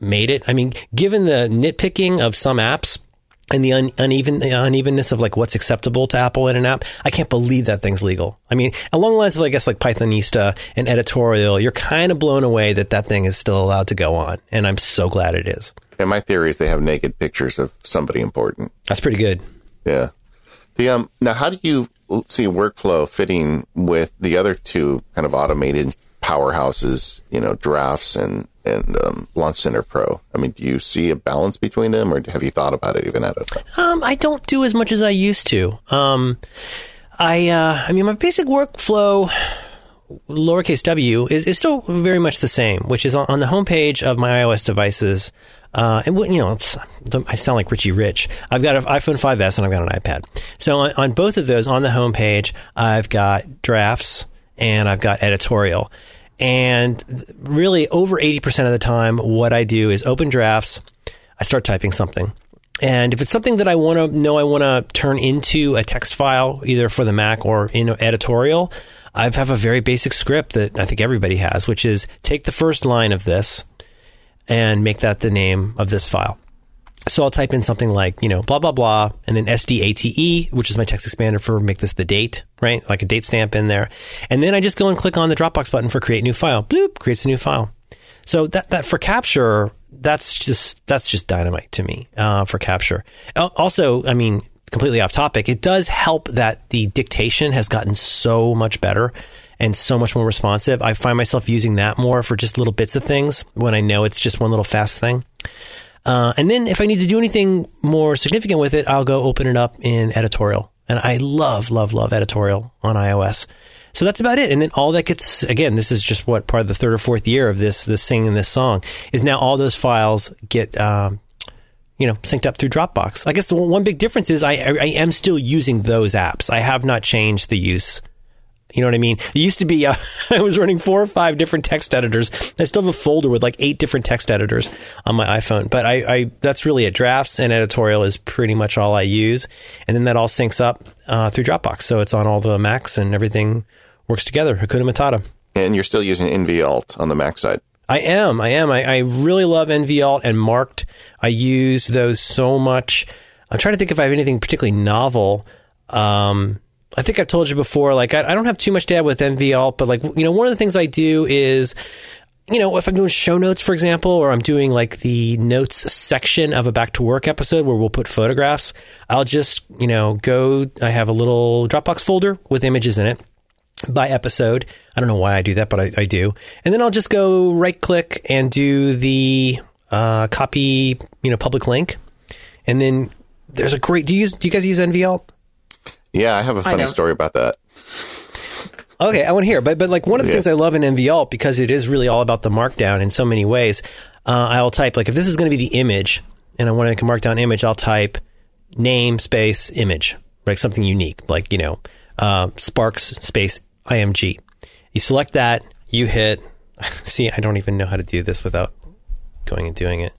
made it. I mean, given the nitpicking of some apps and the un- uneven the unevenness of like what's acceptable to Apple in an app, I can't believe that thing's legal. I mean, along the lines of I guess like Pythonista and editorial, you're kind of blown away that that thing is still allowed to go on, and I'm so glad it is. And my theory is they have naked pictures of somebody important. That's pretty good. Yeah. The um now how do you see workflow fitting with the other two kind of automated powerhouses, you know, drafts and and um, Launch Center Pro? I mean, do you see a balance between them, or have you thought about it even at it? Um, I don't do as much as I used to. Um, I, uh, I mean, my basic workflow, lowercase w, is, is still very much the same, which is on, on the homepage of my iOS devices. Uh, and you know, I sound like Richie Rich. I've got an iPhone 5s and I've got an iPad. So on, on both of those, on the homepage, I've got drafts and I've got editorial. And really, over 80% of the time, what I do is open drafts. I start typing something. And if it's something that I want to know, I want to turn into a text file, either for the Mac or in editorial, I have a very basic script that I think everybody has, which is take the first line of this and make that the name of this file. So I'll type in something like, you know, blah, blah, blah, and then SDATE, which is my text expander for make this the date, right? Like a date stamp in there. And then I just go and click on the Dropbox button for create new file. Bloop, creates a new file. So that, that for capture, that's just, that's just dynamite to me, uh, for capture. Also, I mean, completely off topic, it does help that the dictation has gotten so much better and so much more responsive. I find myself using that more for just little bits of things when I know it's just one little fast thing. Uh, and then if I need to do anything more significant with it, I'll go open it up in editorial. And I love, love, love editorial on iOS. So that's about it. And then all that gets again, this is just what part of the third or fourth year of this this singing this song is now all those files get um, you know synced up through Dropbox. I guess the one big difference is I, I am still using those apps. I have not changed the use. You know what I mean? It used to be uh, I was running four or five different text editors. I still have a folder with like eight different text editors on my iPhone. But I, I that's really it. Drafts and editorial is pretty much all I use, and then that all syncs up uh, through Dropbox. So it's on all the Macs and everything works together. Hakuna Matata. And you're still using NVAlt on the Mac side. I am. I am. I, I really love NVAlt and Marked. I use those so much. I'm trying to think if I have anything particularly novel. Um, I think I've told you before, like, I, I don't have too much add with NVAlt, but, like, you know, one of the things I do is, you know, if I'm doing show notes, for example, or I'm doing like the notes section of a back to work episode where we'll put photographs, I'll just, you know, go, I have a little Dropbox folder with images in it by episode. I don't know why I do that, but I, I do. And then I'll just go right click and do the uh, copy, you know, public link. And then there's a great. Do you use? Do you guys use NVAlt? Yeah, I have a funny story about that. Okay, I want to hear. But but like one of the Yeah. things I love in NVAlt because it is really all about the markdown in so many ways. Uh, I'll type like if this is going to be the image and I want to make a markdown image, I'll type name space image, like something unique, like you know uh, Sparks space img. You select that, you hit. See, I don't even know how to do this without going and doing it.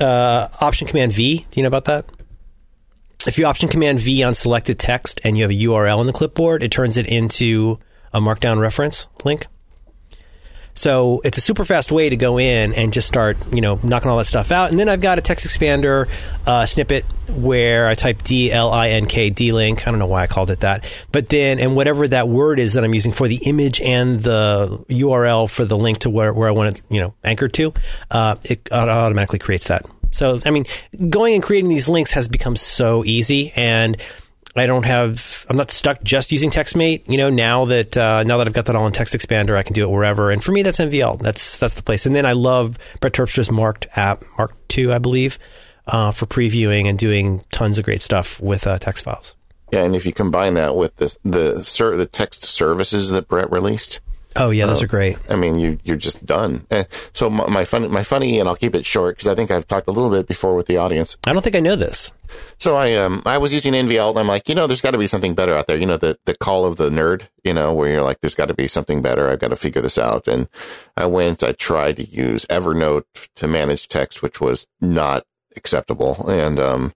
Uh, option Command V. Do you know about that? If you option command V on selected text and you have a URL in the clipboard, it turns it into a markdown reference link. So it's a super fast way to go in and just start, you know, knocking all that stuff out. And then I've got a text expander uh, snippet where I type D L I N K D link. I don't know why I called it that, but then and whatever that word is that I'm using for the image and the URL for the link to where, where I want it, you know, anchored to, uh, it automatically creates that. So I mean, going and creating these links has become so easy and. I don't have. I'm not stuck just using TextMate. You know, now that uh, now that I've got that all in Text Expander, I can do it wherever. And for me, that's NVAlt. That's that's the place. And then I love Brett Terpstra's Marked app, Marked Two, I believe, uh, for previewing and doing tons of great stuff with uh, text files. Yeah, and if you combine that with the the the text services that Brett released, Oh yeah, those are great. I mean, you you're just done. Eh, So my, my funny my funny, and I'll keep it short because I think I've talked a little bit before with the audience. I don't think I know this. So I um I was using NVAlt and I'm like, you know, there's got to be something better out there. You know, the the call of the nerd. You know, where you're like, there's got to be something better. I've got to figure this out. And I went. I tried to use Evernote to manage text, which was not acceptable. And um,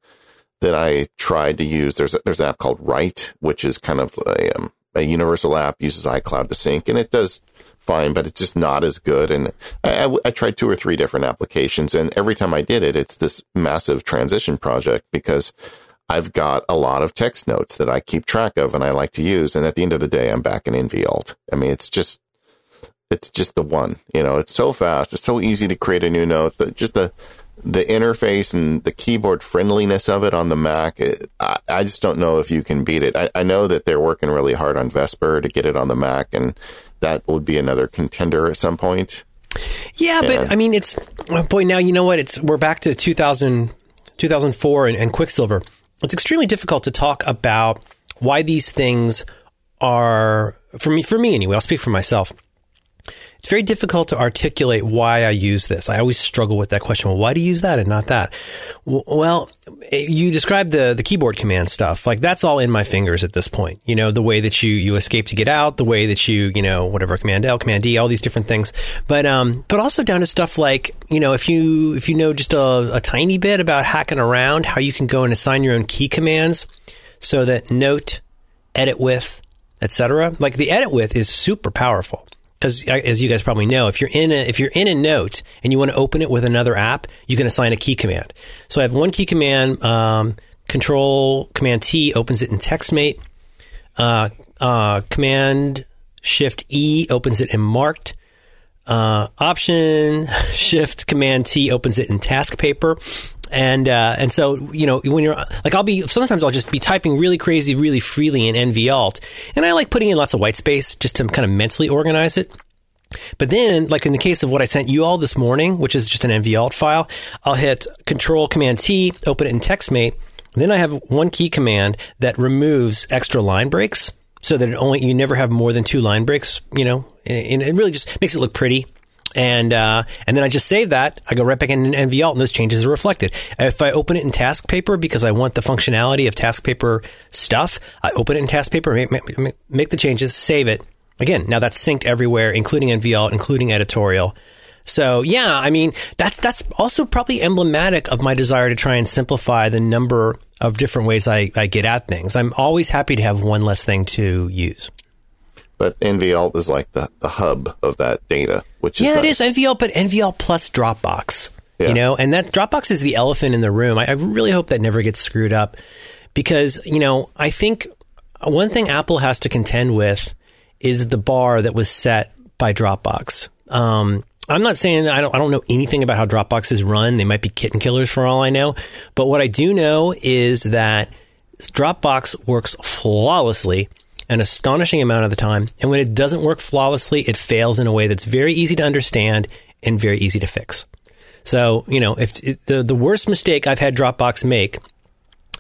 then I tried to use there's a, there's an app called Write, which is kind of a um, a universal app uses iCloud to sync, and it does fine, but it's just not as good. And I, I, I tried two or three different applications, and every time I did it, it's this massive transition project because I've got a lot of text notes that I keep track of and I like to use. And at the end of the day, I'm back in NVAlt. I mean, it's just, it's just the one, you know, it's so fast. It's so easy to create a new note that just the, the interface and the keyboard friendliness of it on the Mac, it, I, I just don't know if you can beat it. I, I know that they're working really hard on Vesper to get it on the Mac, and that would be another contender at some point. Yeah, Yeah. but I mean, it's boy. Now you know what? It's we're back to 2000, 2004 and, and Quicksilver. It's extremely difficult to talk about why these things are for me. For me, anyway, I'll speak for myself. It's very difficult to articulate why I use this. I always struggle with that question. Well, why do you use that and not that? Well, you described the the keyboard command stuff. Like that's all in my fingers at this point. You know, the way that you you escape to get out, the way that you you know whatever command L, command D, all these different things. But um, but also down to stuff like you know if you if you know just a, a tiny bit about hacking around, how you can go and assign your own key commands, so that note, edit with, etc. Like the edit with is super powerful because as you guys probably know, if you're in a if you're in a note and you want to open it with another app, you can assign a key command. So I have one key command, um, Control Command T opens it in TextMate. Uh, uh, command Shift E opens it in Marked. Uh, option Shift Command T opens it in Task Paper. And uh, and so you know when you're like I'll be sometimes I'll just be typing really crazy really freely in NVAlt and I like putting in lots of white space just to kind of mentally organize it. But then, like in the case of what I sent you all this morning, which is just an NVAlt file, I'll hit Control Command T, open it in TextMate. Then I have one key command that removes extra line breaks so that it only you never have more than two line breaks. You know, and it really just makes it look pretty. And uh, and then I just save that. I go right back in NV Alt, and those changes are reflected. If I open it in Task Paper because I want the functionality of Task Paper stuff, I open it in Task Paper, make, make, make the changes, save it. Again, now that's synced everywhere, including NV Alt, including editorial. So yeah, I mean that's that's also probably emblematic of my desire to try and simplify the number of different ways I, I get at things. I'm always happy to have one less thing to use. But NV Alt is like the, the hub of that data, which is yeah, nice. it is NV Alt, but NV Alt plus Dropbox. Yeah. You know, and that Dropbox is the elephant in the room. I, I really hope that never gets screwed up because you know I think one thing Apple has to contend with is the bar that was set by Dropbox. Um, I'm not saying I don't I don't know anything about how Dropbox is run. They might be kitten killers for all I know. But what I do know is that Dropbox works flawlessly an astonishing amount of the time. And when it doesn't work flawlessly, it fails in a way that's very easy to understand and very easy to fix. So, you know, if the the worst mistake I've had Dropbox make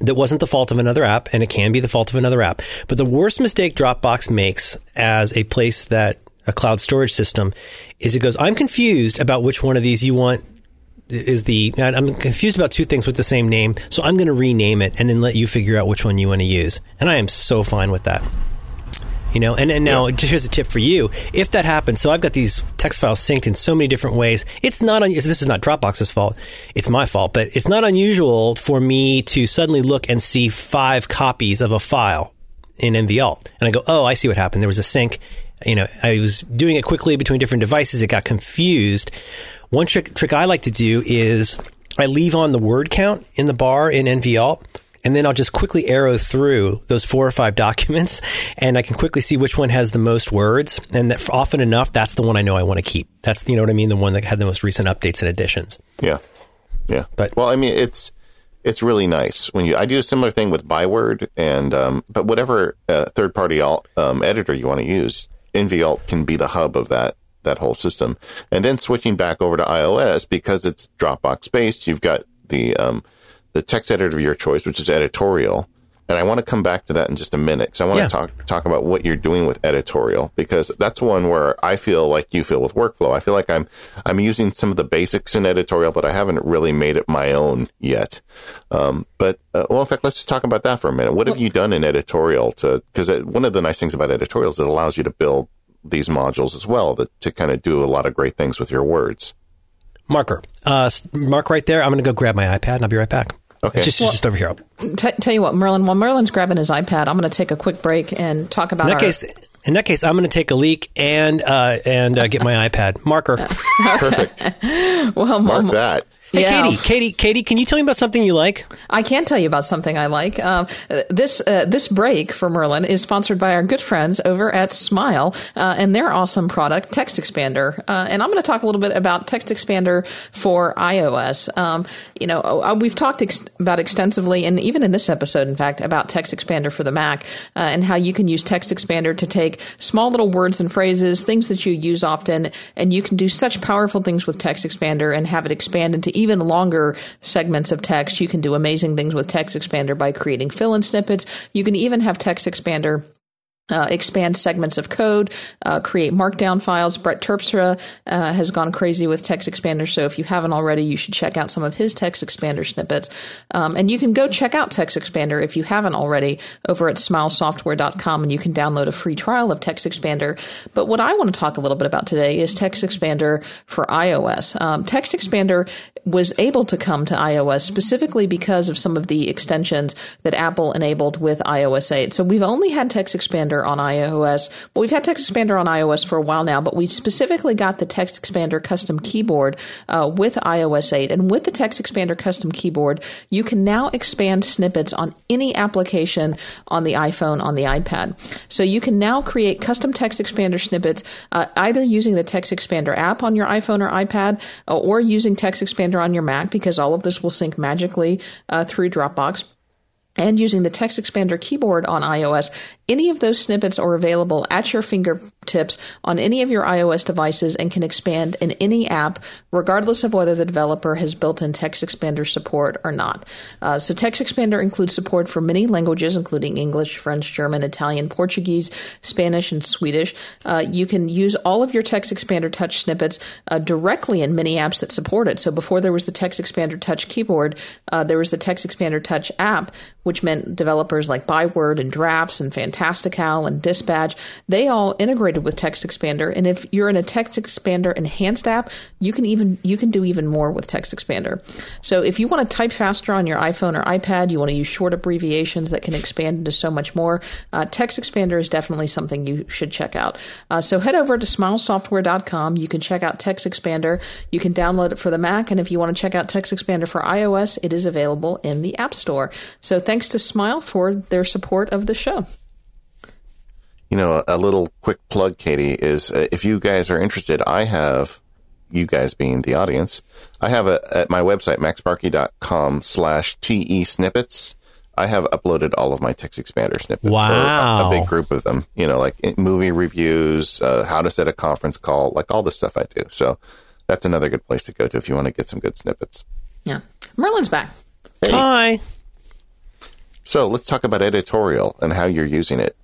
that wasn't the fault of another app, and it can be the fault of another app, but the worst mistake Dropbox makes as a place that a cloud storage system is it goes, I'm confused about which one of these you want is the I'm confused about two things with the same name, so I'm going to rename it and then let you figure out which one you want to use. And I am so fine with that. You know, and, and now yeah. just here's a tip for you. If that happens, so I've got these text files synced in so many different ways. It's not un- this is not Dropbox's fault. It's my fault, but it's not unusual for me to suddenly look and see five copies of a file in NV Alt, and I go, "Oh, I see what happened. There was a sync." You know, I was doing it quickly between different devices. It got confused. One trick trick I like to do is I leave on the word count in the bar in NV Alt and then I'll just quickly arrow through those four or five documents, and I can quickly see which one has the most words. And that often enough, that's the one I know I want to keep. That's you know what I mean, the one that had the most recent updates and additions. Yeah, yeah. But well, I mean, it's it's really nice when you. I do a similar thing with Byword, and um, but whatever uh, third party alt, um, editor you want to use, NVAlt can be the hub of that that whole system. And then switching back over to iOS because it's Dropbox based, you've got the um, the text editor of your choice, which is editorial. And I want to come back to that in just a minute because I want yeah. to talk talk about what you're doing with editorial because that's one where I feel like you feel with workflow. I feel like I'm I'm using some of the basics in editorial, but I haven't really made it my own yet. Um, but uh, well, in fact, let's just talk about that for a minute. What have you done in editorial to? Because one of the nice things about editorial is it allows you to build these modules as well that, to kind of do a lot of great things with your words. Marker, uh, mark right there. I'm going to go grab my iPad and I'll be right back. Okay. It's just, well, just over here. T- tell you what, Merlin, while Merlin's grabbing his iPad, I'm going to take a quick break and talk about in that our- case. In that case, I'm going to take a leak and uh, and uh, get my iPad marker. Perfect. well, mark that. Hey, yeah. Katie, Katie, Katie, can you tell me about something you like? I can tell you about something I like. Um, this uh, this break for Merlin is sponsored by our good friends over at Smile uh, and their awesome product, Text Expander. Uh, and I'm going to talk a little bit about Text Expander for iOS. Um, you know, uh, we've talked ex- about extensively, and even in this episode, in fact, about Text Expander for the Mac uh, and how you can use Text Expander to take small little words and phrases, things that you use often, and you can do such powerful things with Text Expander and have it expand into even longer segments of text. You can do amazing things with Text Expander by creating fill in snippets. You can even have Text Expander uh, expand segments of code, uh, create markdown files. Brett Terpstra uh, has gone crazy with Text Expander, so if you haven't already, you should check out some of his Text Expander snippets. Um, and you can go check out Text Expander if you haven't already over at smilesoftware.com, and you can download a free trial of Text Expander. But what I want to talk a little bit about today is Text Expander for iOS. Um, Text Expander was able to come to iOS specifically because of some of the extensions that Apple enabled with iOS 8. So we've only had Text Expander on iOS. Well, we've had Text Expander on iOS for a while now, but we specifically got the Text Expander custom keyboard uh, with iOS 8. And with the Text Expander custom keyboard, you can now expand snippets on any application on the iPhone, on the iPad. So you can now create custom Text Expander snippets uh, either using the Text Expander app on your iPhone or iPad uh, or using Text Expander on your Mac because all of this will sync magically uh, through Dropbox and using the text expander keyboard on iOS Any of those snippets are available at your fingertips on any of your iOS devices and can expand in any app, regardless of whether the developer has built in text expander support or not. Uh, so, text expander includes support for many languages, including English, French, German, Italian, Portuguese, Spanish, and Swedish. Uh, you can use all of your text expander touch snippets uh, directly in many apps that support it. So, before there was the text expander touch keyboard, uh, there was the text expander touch app, which meant developers like Byword and Drafts and Fantastical and Dispatch, they all integrated with Text Expander. And if you're in a Text Expander enhanced app, you can even you can do even more with Text Expander. So if you want to type faster on your iPhone or iPad, you want to use short abbreviations that can expand into so much more. Uh, Text Expander is definitely something you should check out. Uh, so head over to smilesoftware.com. You can check out Text Expander. You can download it for the Mac, and if you want to check out Text Expander for iOS, it is available in the App Store. So thanks to Smile for their support of the show. You know, a little quick plug, Katie, is uh, if you guys are interested, I have, you guys being the audience, I have a, at my website, macsparky.com slash TE snippets. I have uploaded all of my text expander snippets. Wow. A, a, big group of them, you know, like movie reviews, uh, how to set a conference call, like all the stuff I do. So that's another good place to go to if you want to get some good snippets. Yeah. Merlin's back. Hey. Hi. So let's talk about editorial and how you're using it.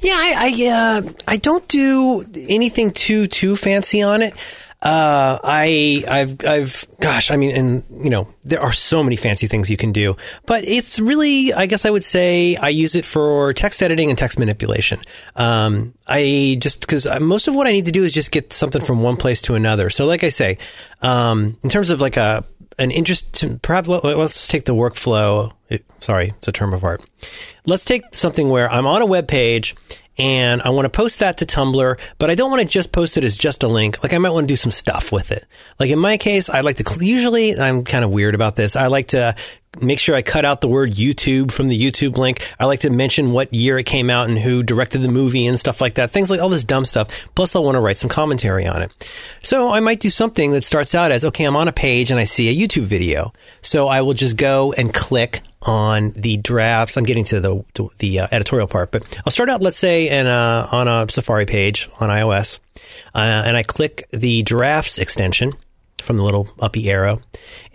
Yeah, I I, uh, I don't do anything too too fancy on it. Uh, I I've I've gosh, I mean, and you know, there are so many fancy things you can do, but it's really, I guess I would say, I use it for text editing and text manipulation. Um, I just because most of what I need to do is just get something from one place to another. So, like I say, um, in terms of like a an interest, perhaps let, us take the workflow. Sorry, it's a term of art. Let's take something where I'm on a web page and I want to post that to Tumblr, but I don't want to just post it as just a link. Like I might want to do some stuff with it. Like in my case, I like to usually I'm kind of weird about this. I like to make sure I cut out the word YouTube from the YouTube link. I like to mention what year it came out and who directed the movie and stuff like that. Things like all this dumb stuff. Plus, I want to write some commentary on it. So I might do something that starts out as, okay, I'm on a page and I see a YouTube video. So I will just go and click on the drafts. I'm getting to the the, the uh, editorial part, but I'll start out, let's say, in a, on a Safari page on iOS, uh, and I click the drafts extension from the little uppy arrow.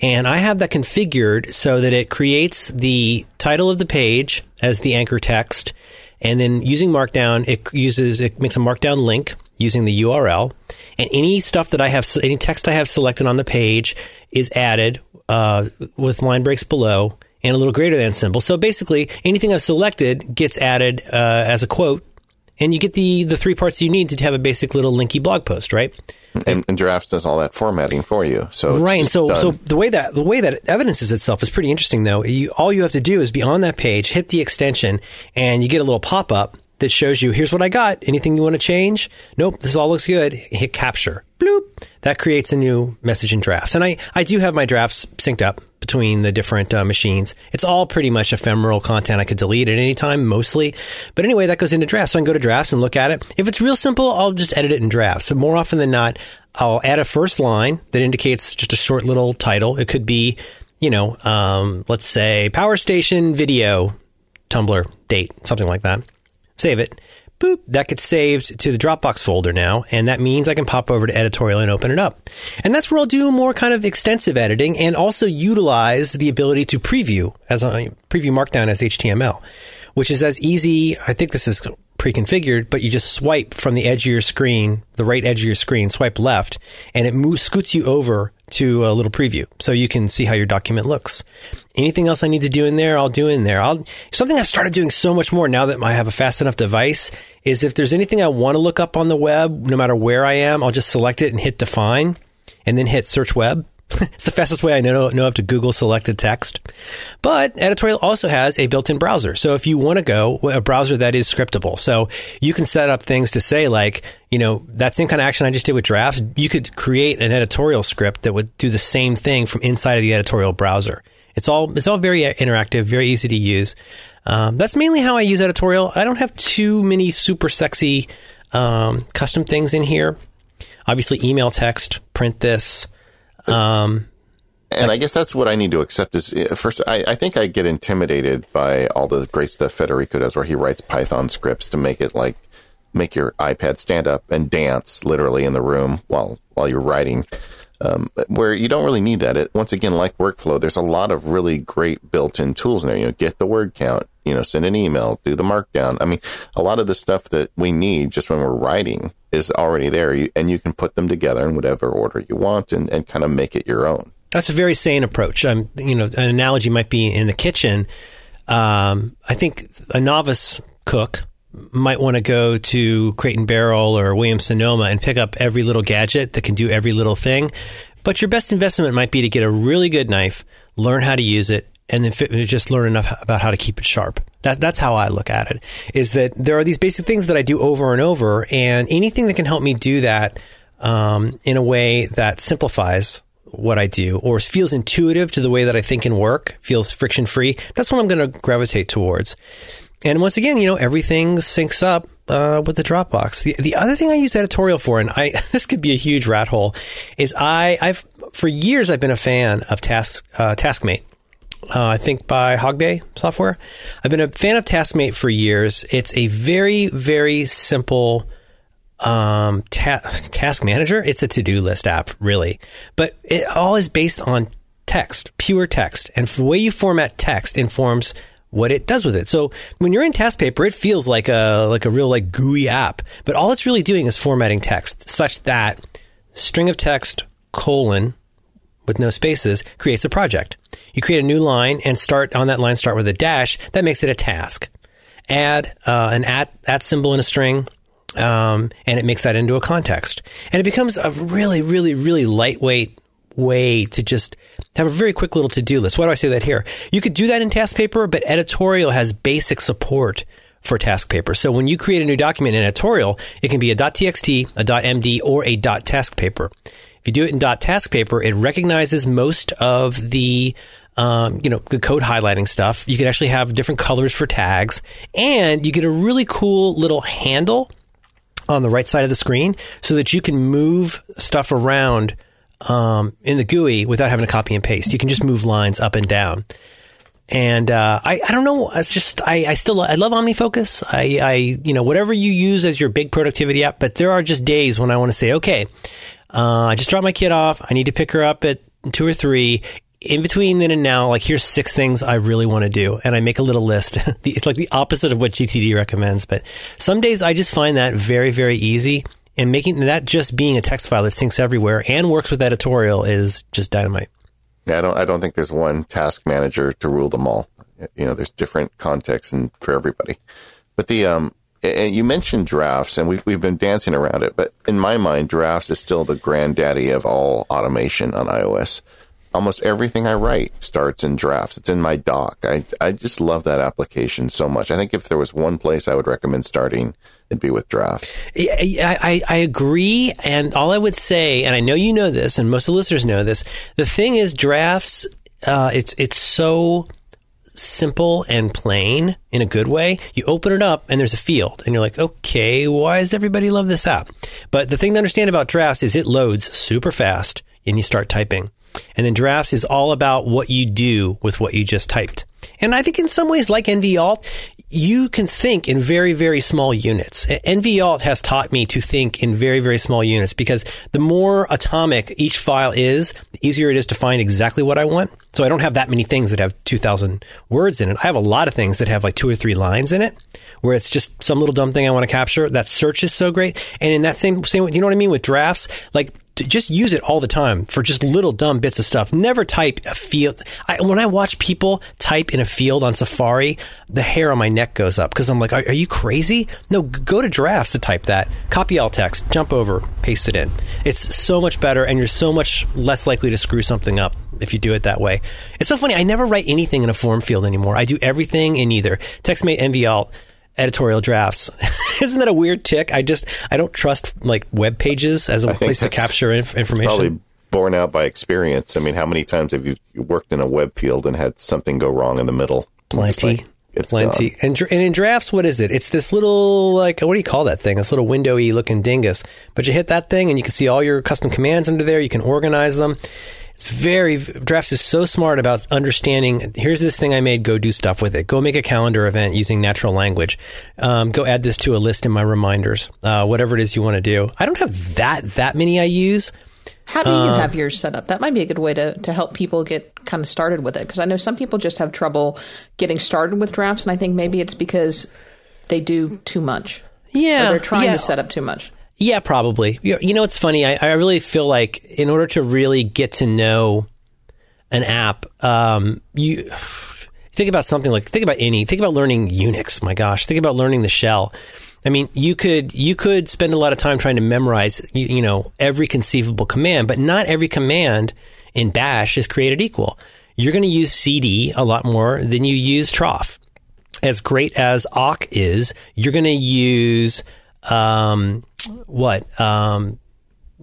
And I have that configured so that it creates the title of the page as the anchor text. And then using Markdown, it uses, it makes a Markdown link using the URL. And any stuff that I have, any text I have selected on the page is added uh, with line breaks below and a little greater than symbol. So basically, anything I've selected gets added uh, as a quote. And you get the, the three parts you need to have a basic little linky blog post, right? and, and drafts does all that formatting for you. So right. So done. so the way that the way that evidences itself is pretty interesting, though. You, all you have to do is be on that page, hit the extension, and you get a little pop up that shows you here's what I got. Anything you want to change? Nope. This all looks good. Hit capture. Bloop. That creates a new message in drafts, and I I do have my drafts synced up between the different uh, machines. It's all pretty much ephemeral content. I could delete at any time, mostly. But anyway, that goes into drafts. So I can go to drafts and look at it. If it's real simple, I'll just edit it in drafts. So more often than not, I'll add a first line that indicates just a short little title. It could be, you know, um, let's say Power Station Video Tumblr date, something like that. Save it boop, that gets saved to the Dropbox folder now, and that means I can pop over to editorial and open it up. And that's where I'll do more kind of extensive editing and also utilize the ability to preview as a preview markdown as HTML, which is as easy. I think this is pre-configured, but you just swipe from the edge of your screen, the right edge of your screen, swipe left, and it moves, scoots you over to a little preview so you can see how your document looks. Anything else I need to do in there, I'll do in there. I'll, something I've started doing so much more now that I have a fast enough device is if there's anything I want to look up on the web, no matter where I am, I'll just select it and hit define and then hit search web. it's the fastest way I know, know of to Google selected text. But editorial also has a built-in browser. So if you want to go a browser that is scriptable, so you can set up things to say like, you know, that same kind of action I just did with drafts, you could create an editorial script that would do the same thing from inside of the editorial browser. It's all it's all very interactive, very easy to use. Um, that's mainly how I use editorial. I don't have too many super sexy um, custom things in here. Obviously, email text, print this. Um, and I guess that's what I need to accept is uh, first, I, I think I get intimidated by all the great stuff Federico does where he writes Python scripts to make it like, make your iPad stand up and dance literally in the room while, while you're writing. Um, where you don't really need that. It, once again, like workflow, there's a lot of really great built-in tools in there. You know, get the word count, you know, send an email, do the markdown. I mean, a lot of the stuff that we need just when we're writing is already there, you, and you can put them together in whatever order you want and, and kind of make it your own. That's a very sane approach. You know, an analogy might be in the kitchen. Um, I think a novice cook might want to go to Crate and Barrel or Williams Sonoma and pick up every little gadget that can do every little thing. But your best investment might be to get a really good knife, learn how to use it, and then fit, just learn enough about how to keep it sharp. That, that's how I look at it. Is that there are these basic things that I do over and over, and anything that can help me do that um, in a way that simplifies what I do or feels intuitive to the way that I think and work, feels friction free. That's what I'm going to gravitate towards. And once again, you know, everything syncs up uh, with the Dropbox. The, the other thing I use editorial for, and I this could be a huge rat hole, is I I've for years I've been a fan of Task uh, TaskMate. Uh, I think by Hog Bay software. I've been a fan of TaskMate for years. It's a very very simple um, ta- task manager. It's a to do list app, really, but it all is based on text, pure text, and the way you format text informs what it does with it. So when you're in task paper, it feels like a like a real like GUI app, but all it's really doing is formatting text such that string of text colon with no spaces creates a project. You create a new line and start on that line start with a dash. That makes it a task. Add uh, an at at symbol in a string. Um, and it makes that into a context, and it becomes a really, really, really lightweight way to just have a very quick little to-do list. Why do I say that here? You could do that in task paper, but editorial has basic support for task paper. So when you create a new document in editorial, it can be a .txt, a .md, or a .task paper. If you do it in .task paper, it recognizes most of the um, you know, the code highlighting stuff. You can actually have different colors for tags, and you get a really cool little handle on the right side of the screen so that you can move stuff around um, in the GUI without having to copy and paste. You can just move lines up and down. And uh, I, I don't know. It's just I, I still I love OmniFocus. I, I you know whatever you use as your big productivity app. But there are just days when I want to say, okay, uh, I just dropped my kid off. I need to pick her up at two or three. In between then and now, like here's six things I really want to do, and I make a little list. it's like the opposite of what GTD recommends. But some days I just find that very very easy and making that just being a text file that syncs everywhere and works with editorial is just dynamite. Yeah, I don't. I don't think there's one task manager to rule them all. You know, there's different contexts and for everybody. But the um, and you mentioned drafts, and we've we've been dancing around it. But in my mind, drafts is still the granddaddy of all automation on iOS almost everything I write starts in drafts. It's in my doc. I, I just love that application so much. I think if there was one place I would recommend starting, it'd be with drafts. I, I, I agree. And all I would say, and I know you know this, and most of the listeners know this, the thing is drafts, uh, it's, it's so simple and plain in a good way. You open it up and there's a field and you're like, okay, why does everybody love this app? But the thing to understand about drafts is it loads super fast and you start typing. And then drafts is all about what you do with what you just typed. And I think in some ways, like NVAlt, you can think in very, very small units. NVAlt has taught me to think in very, very small units because the more atomic each file is, the easier it is to find exactly what I want. So I don't have that many things that have 2,000 words in it. I have a lot of things that have like two or three lines in it where it's just some little dumb thing I want to capture. That search is so great. And in that same, same, do you know what I mean with drafts? Like just use it all the time for just little dumb bits of stuff. Never type a field. I, when I watch people type in a field on Safari, the hair on my neck goes up because I'm like, are, are, you crazy? No, go to drafts to type that. Copy all text, jump over, paste it in. It's so much better, and you're so much less likely to screw something up if you do it that way. It's so funny. I never write anything in a form field anymore. I do everything in either TextMate, NVAlt editorial drafts. Isn't that a weird tick? I just I don't trust like web pages as a place to capture inf- information. Probably borne out by experience. I mean, how many times have you worked in a web field and had something go wrong in the middle? Plenty. It's plenty. And, and in drafts, what is it? It's this little, like, what do you call that thing? This little windowy looking dingus. But you hit that thing and you can see all your custom commands under there. You can organize them It's very drafts is so smart about understanding. Here's this thing I made. Go do stuff with it. Go make a calendar event using natural language. Um, go add this to a list in my reminders. Uh, whatever it is you want to do. I don't have that that many I use. How do you uh, have yours set up? That might be a good way to, to help people get kind of started with it. Because I know some people just have trouble getting started with drafts, and I think maybe it's because they do too much. Yeah, or they're trying yeah. to set up too much. Yeah, probably. You know, it's funny. I, I really feel like in order to really get to know an app, um, you think about something like think about any think about learning Unix. My gosh, think about learning the shell. I mean, you could you could spend a lot of time trying to memorize you, you know every conceivable command, but not every command in Bash is created equal. You're going to use CD a lot more than you use troff. As great as awk is, you're going to use um, what um,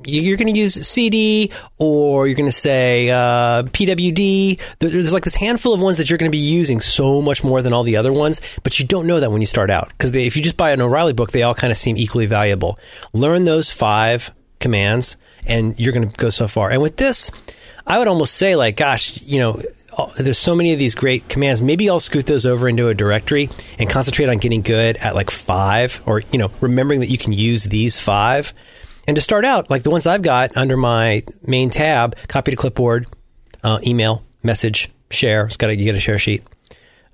you're going to use CD or you're going to say uh, PWD. There's like this handful of ones that you're going to be using so much more than all the other ones, but you don't know that when you start out because if you just buy an O'Reilly book, they all kind of seem equally valuable. Learn those five commands, and you're going to go so far. And with this, I would almost say like, gosh, you know. There's so many of these great commands. Maybe I'll scoot those over into a directory and concentrate on getting good at like five, or you know, remembering that you can use these five and to start out, like the ones I've got under my main tab, copy to clipboard, uh, email, message, share. It's got to get a share sheet.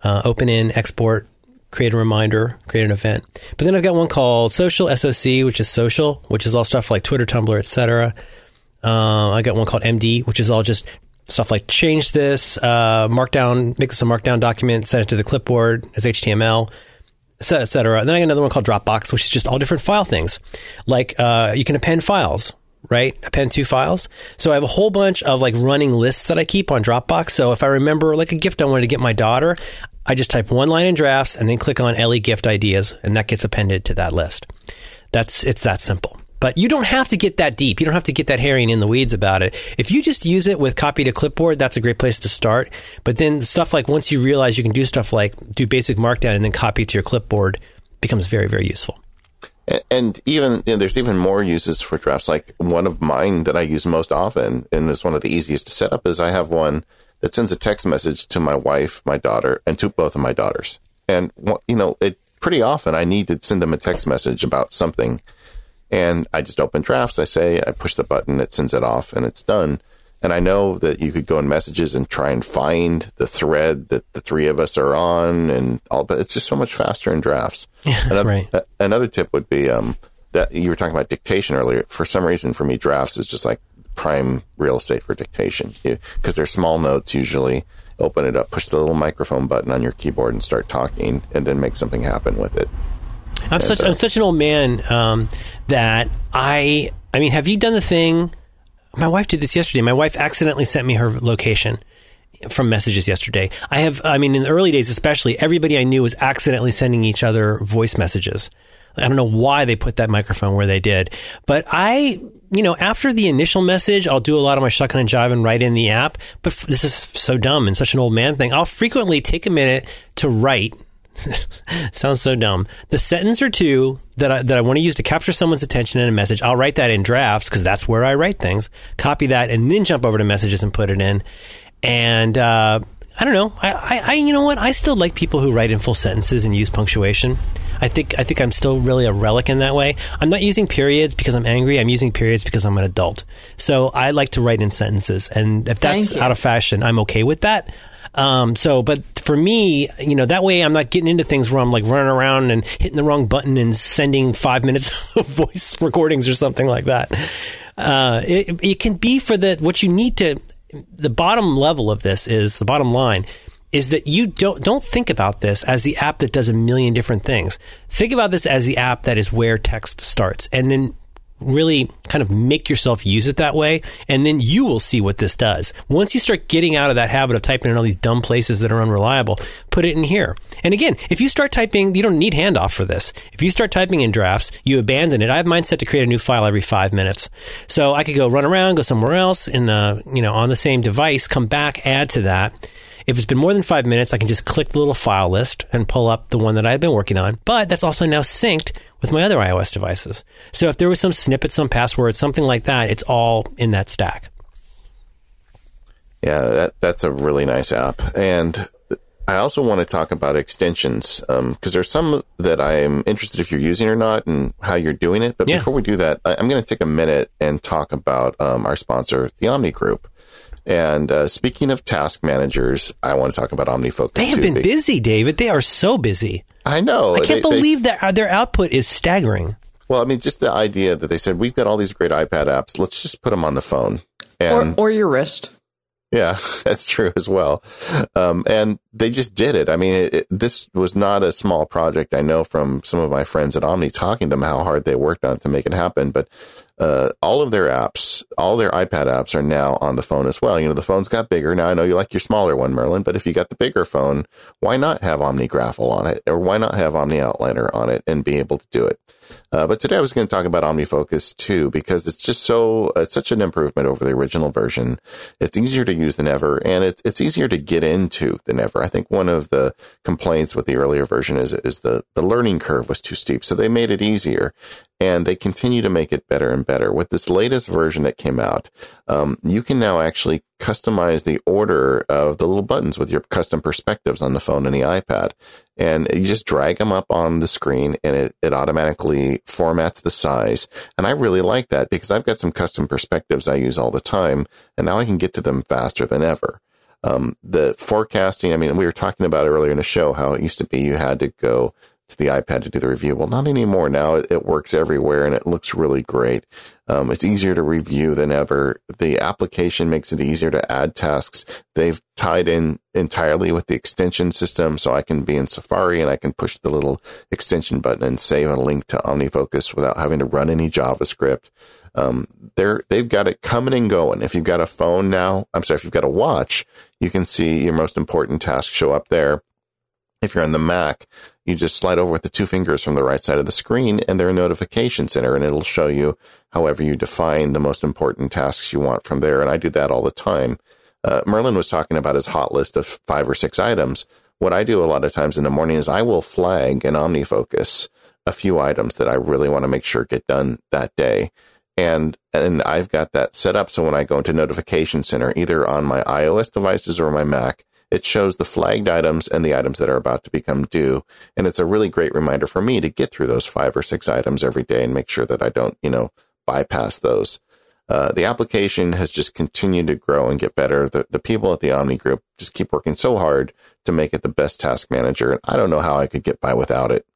Uh, open in, export, create a reminder, create an event. But then I've got one called Social SOC, which is social, which is all stuff like Twitter, Tumblr, etc. Uh, I got one called MD, which is all just stuff like change this, uh, markdown, make this a markdown document, send it to the clipboard as HTML etc. And then I got another one called Dropbox, which is just all different file things. Like uh, you can append files, right? Append to files. So I have a whole bunch of like running lists that I keep on Dropbox. So if I remember like a gift I wanted to get my daughter, I just type one line in drafts and then click on Ellie gift ideas, and that gets appended to that list. That's it's that simple. But you don't have to get that deep. You don't have to get that hairy and in the weeds about it. If you just use it with copy to clipboard, that's a great place to start. But then stuff like once you realize you can do stuff like do basic markdown and then copy to your clipboard becomes very, very useful. And even you know, there's even more uses for drafts. Like one of mine that I use most often and is one of the easiest to set up is I have one that sends a text message to my wife, my daughter, and to both of my daughters. And you know, it pretty often I need to send them a text message about something and I just open drafts. I say, I push the button, it sends it off, and it's done. And I know that you could go in messages and try and find the thread that the three of us are on, and all. But it's just so much faster in drafts. Yeah, another, right. uh, another tip would be um, that you were talking about dictation earlier. For some reason, for me, drafts is just like prime real estate for dictation because they're small notes usually. Open it up, push the little microphone button on your keyboard, and start talking, and then make something happen with it. I'm such I'm such an old man um, that I I mean, have you done the thing? My wife did this yesterday. My wife accidentally sent me her location from messages yesterday. I have, I mean, in the early days, especially, everybody I knew was accidentally sending each other voice messages. I don't know why they put that microphone where they did, but I, you know, after the initial message, I'll do a lot of my shucking and jiving right in the app. But this is so dumb and such an old man thing. I'll frequently take a minute to write Sounds so dumb. The sentence or two that I, that I want to use to capture someone's attention in a message, I'll write that in drafts because that's where I write things. Copy that and then jump over to messages and put it in. And uh, I don't know. I, I, I, you know what? I still like people who write in full sentences and use punctuation. I think I think I'm still really a relic in that way. I'm not using periods because I'm angry. I'm using periods because I'm an adult. So I like to write in sentences, and if that's out of fashion, I'm okay with that. Um, so, but for me, you know, that way I'm not getting into things where I'm like running around and hitting the wrong button and sending five minutes of voice recordings or something like that. Uh, it, it can be for the what you need to. The bottom level of this is the bottom line is that you don't don't think about this as the app that does a million different things. Think about this as the app that is where text starts, and then really kind of make yourself use it that way, and then you will see what this does. Once you start getting out of that habit of typing in all these dumb places that are unreliable, put it in here. And again, if you start typing, you don't need handoff for this. If you start typing in drafts, you abandon it. I have mine set to create a new file every five minutes. So I could go run around, go somewhere else in the, you know, on the same device, come back, add to that. If it's been more than five minutes, I can just click the little file list and pull up the one that I've been working on. But that's also now synced with my other iOS devices. So if there was some snippet, some password, something like that, it's all in that stack. Yeah, that that's a really nice app, and I also want to talk about extensions because um, there's some that I'm interested if you're using or not and how you're doing it. But Yeah. before we do that, I, I'm going to take a minute and talk about um, our sponsor, the Omni Group. And uh, speaking of task managers, I want to talk about OmniFocus. They have too, been busy, David. They are so busy. I know. I can't They- they- believe that uh, their output is staggering. well, I mean, just the idea that they said we've got all these great iPad apps. Let's just put them on the phone. Or, or your wrist. Yeah, that's true as well. Um, and they just did it. I mean, it, it, this was not a small project. I know from some of my friends at Omni talking to them how hard they worked on it to make it happen. But uh, all of their apps, all their iPad apps are now on the phone as well. You know, the phone's got bigger. Now I know you like your smaller one, Merlin, but if you got the bigger phone, why not have OmniGraffle on it? Or why not have Omni Outliner on it and be able to do it? Uh, but today I was going to talk about OmniFocus too, because it's just so, it's such an improvement over the original version. It's easier to use than ever, and it, it's easier to get into than ever. I think one of the complaints with the earlier version is, is the, the learning curve was too steep. So they made it easier and they continue to make it better and better. With this latest version that came out, um, you can now actually customize the order of the little buttons with your custom perspectives on the phone and the iPad. And you just drag them up on the screen and it, it automatically formats the size. And I really like that because I've got some custom perspectives I use all the time and now I can get to them faster than ever. Um, the forecasting, I mean, we were talking about earlier in the show how it used to be you had to go to the iPad to do the review. Well, not anymore. Now it, works everywhere and it looks really great. Um, it's easier to review than ever. The application makes it easier to add tasks. They've tied in entirely with the extension system, so I can be in Safari and I can push the little extension button and save a link to OmniFocus without having to run any JavaScript. Um, they're they've got it coming and going. If you've got a phone now, I'm sorry, if you've got a watch, you can see your most important tasks show up there. If you're on the Mac, you just slide over with the two fingers from the right side of the screen and they're a notification center and it'll show you however you define the most important tasks you want from there. And I do that all the time. Uh, Merlin was talking about his hot list of five or six items. What I do a lot of times in the morning is I will flag in OmniFocus a few items that I really want to make sure get done that day. And and I've got that set up so when I go into Notification Center, either on my iOS devices or my Mac, it shows the flagged items and the items that are about to become due. And it's a really great reminder for me to get through those five or six items every day and make sure that I don't, you know, bypass those. Uh, the application has just continued to grow and get better. The, the people at the Omni Group just keep working so hard to make it the best task manager. And I don't know how I could get by without it.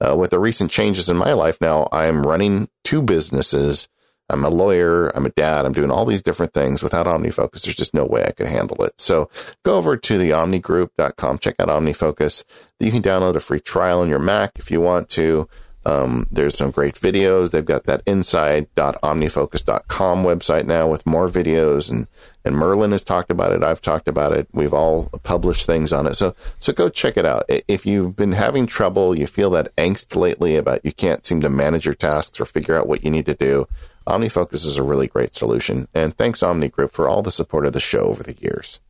Uh, with the recent changes in my life now, I'm running two businesses. I'm a lawyer. I'm a dad. I'm doing all these different things without OmniFocus. There's just no way I could handle it. So go over to the omnigroup.com, check out OmniFocus. You can download a free trial on your Mac if you want to. Um, there's some great videos. They've got that inside.omnifocus.com website now with more videos and, and Merlin has talked about it. I've talked about it. We've all published things on it. So, so go check it out. If you've been having trouble, you feel that angst lately about you can't seem to manage your tasks or figure out what you need to do, OmniFocus is a really great solution. And thanks Omni Group for all the support of the show over the years.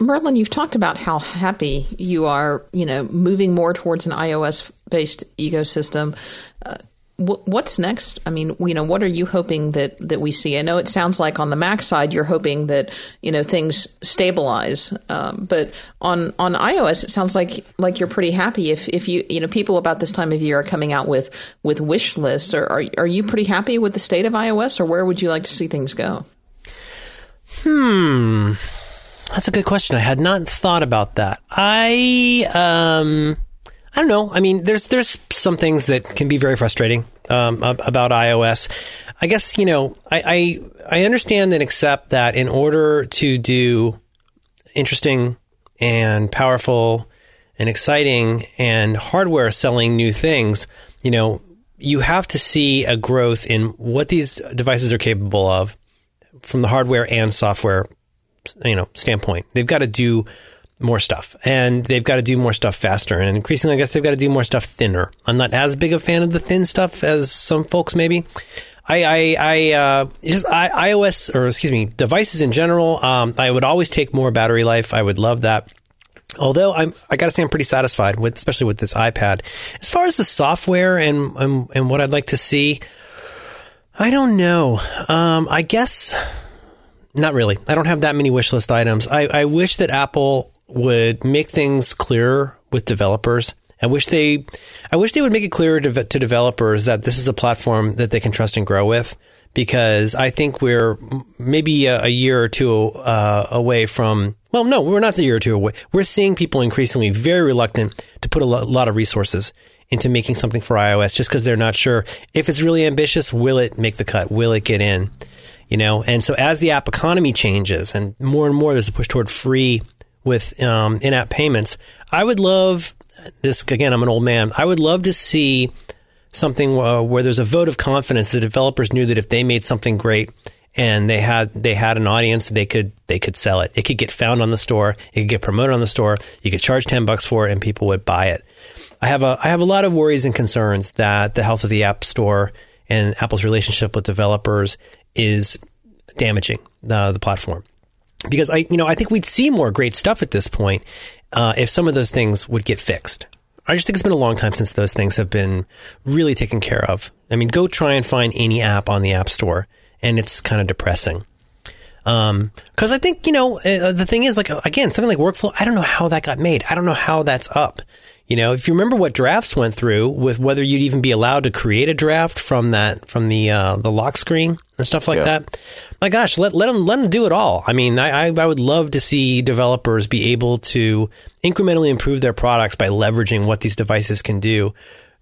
Merlin, you've talked about how happy you are, you know, moving more towards an iOS based ecosystem. Uh, what's next? I mean, you know, what are you hoping that, that we see? I know it sounds like on the Mac side, you're hoping that, you know, things stabilize. Um, but on, on iOS, it sounds like, like you're pretty happy if, if you, you know, people about this time of year are coming out with, with wish lists. Or are, are you pretty happy with the state of iOS or where would you like to see things go? Hmm. That's a good question. I had not thought about that. I um I don't know. I mean, there's there's some things that can be very frustrating um, about iOS. I guess you know I, I I understand and accept that in order to do interesting and powerful and exciting and hardware selling new things, you know, you have to see a growth in what these devices are capable of from the hardware and software you know standpoint. They've got to do more stuff, and they've got to do more stuff faster, and increasingly, I guess they've got to do more stuff thinner. I'm not as big a fan of the thin stuff as some folks maybe. I, I, I uh, just I, iOS or excuse me, devices in general. Um, I would always take more battery life. I would love that. Although I'm, I got to say I'm pretty satisfied with, especially with this iPad. As far as the software and and, and what I'd like to see, I don't know. Um, I guess not really. I don't have that many wish list items. I, I wish that Apple would make things clearer with developers. I wish they, I wish they would make it clearer to, to developers that this is a platform that they can trust and grow with. Because I think we're maybe a, a year or two uh, away from. Well, no, we're not a year or two away. We're seeing people increasingly very reluctant to put a lo- lot of resources into making something for iOS just because they're not sure if it's really ambitious. Will it make the cut? Will it get in? You know, and so as the app economy changes and more and more there's a push toward free with um, in-app payments, I would love this. Again, I'm an old man. I would love to see something uh, where there's a vote of confidence. The developers knew that if they made something great and they had they had an audience, they could they could sell it. It could get found on the store. It could get promoted on the store. You could charge ten bucks for it, and people would buy it. I have a I have a lot of worries and concerns that the health of the App Store and Apple's relationship with developers is damaging uh, the platform. Because I, you know, I think we'd see more great stuff at this point uh, if some of those things would get fixed. I just think it's been a long time since those things have been really taken care of. I mean, go try and find any app on the App Store, and it's kind of depressing. Because um, I think you know uh, the thing is like again something like workflow. I don't know how that got made. I don't know how that's up. You know, if you remember what drafts went through with whether you'd even be allowed to create a draft from that from the uh, the lock screen and stuff like yeah. that. My gosh, let let them let them do it all. I mean, I, I would love to see developers be able to incrementally improve their products by leveraging what these devices can do.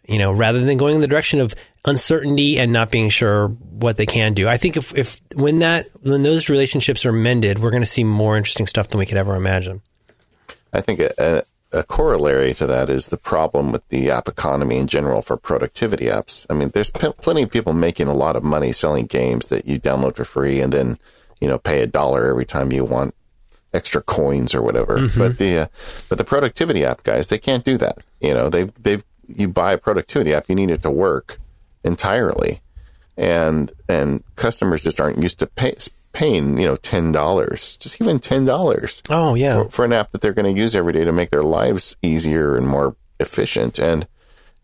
You know, rather than going in the direction of uncertainty and not being sure what they can do. I think if if when that when those relationships are mended, we're going to see more interesting stuff than we could ever imagine. I think a, a corollary to that is the problem with the app economy in general for productivity apps. I mean, there's p- plenty of people making a lot of money selling games that you download for free and then, you know, pay a dollar every time you want extra coins or whatever. Mm-hmm. But the uh, but the productivity app guys, they can't do that. You know, they've they've you buy a productivity app, you need it to work entirely, and and customers just aren't used to pay, paying, you know, ten dollars, just even ten dollars. Oh yeah, for, for, an app that they're going to use every day to make their lives easier and more efficient. And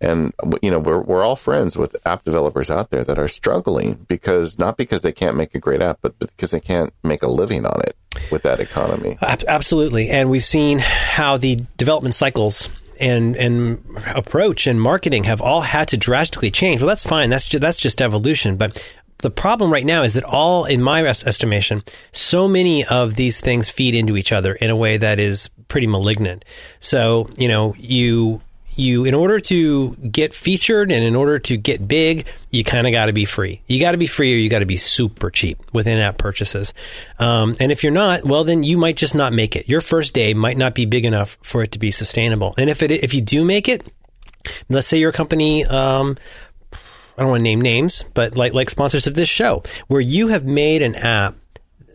and you know, we're we're all friends with app developers out there that are struggling because not because they can't make a great app, but because they can't make a living on it with that economy. Absolutely, and we've seen how the development cycles and and approach and marketing have all had to drastically change. Well, that's fine. That's just, that's just evolution. But the problem right now is that all, in my estimation, so many of these things feed into each other in a way that is pretty malignant. So, you know, you you in order to get featured and in order to get big, you kind of got to be free. You got to be free, or you got to be super cheap with in-app purchases. Um, and if you're not, well, then you might just not make it. Your first day might not be big enough for it to be sustainable. And if it if you do make it, let's say you're company um, I don't want to name names, but like like sponsors of this show, where you have made an app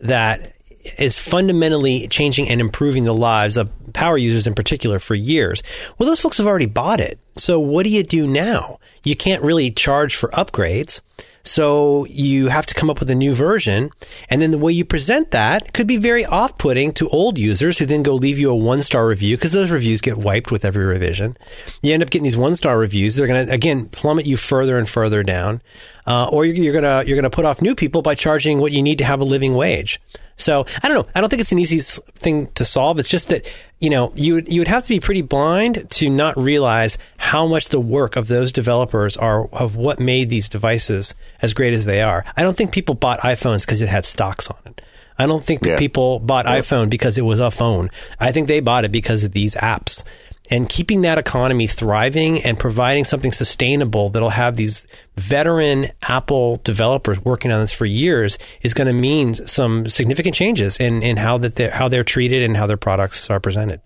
that is fundamentally changing and improving the lives of power users in particular for years. Well, those folks have already bought it. So what do you do now? You can't really charge for upgrades. So you have to come up with a new version. And then the way you present that could be very off putting to old users who then go leave you a one star review because those reviews get wiped with every revision. You end up getting these one star reviews. They're going to, again, plummet you further and further down. Uh, or you're, you're going to, you're going to put off new people by charging what you need to have a living wage. So I don't know. I don't think it's an easy thing to solve. It's just that you know you you would have to be pretty blind to not realize how much the work of those developers are of what made these devices as great as they are. I don't think people bought iPhones because it had stocks on it. I don't think yeah. people bought iPhone because it was a phone. I think they bought it because of these apps and keeping that economy thriving and providing something sustainable that'll have these veteran Apple developers working on this for years is going to mean some significant changes in, in how that they're, how they're treated and how their products are presented.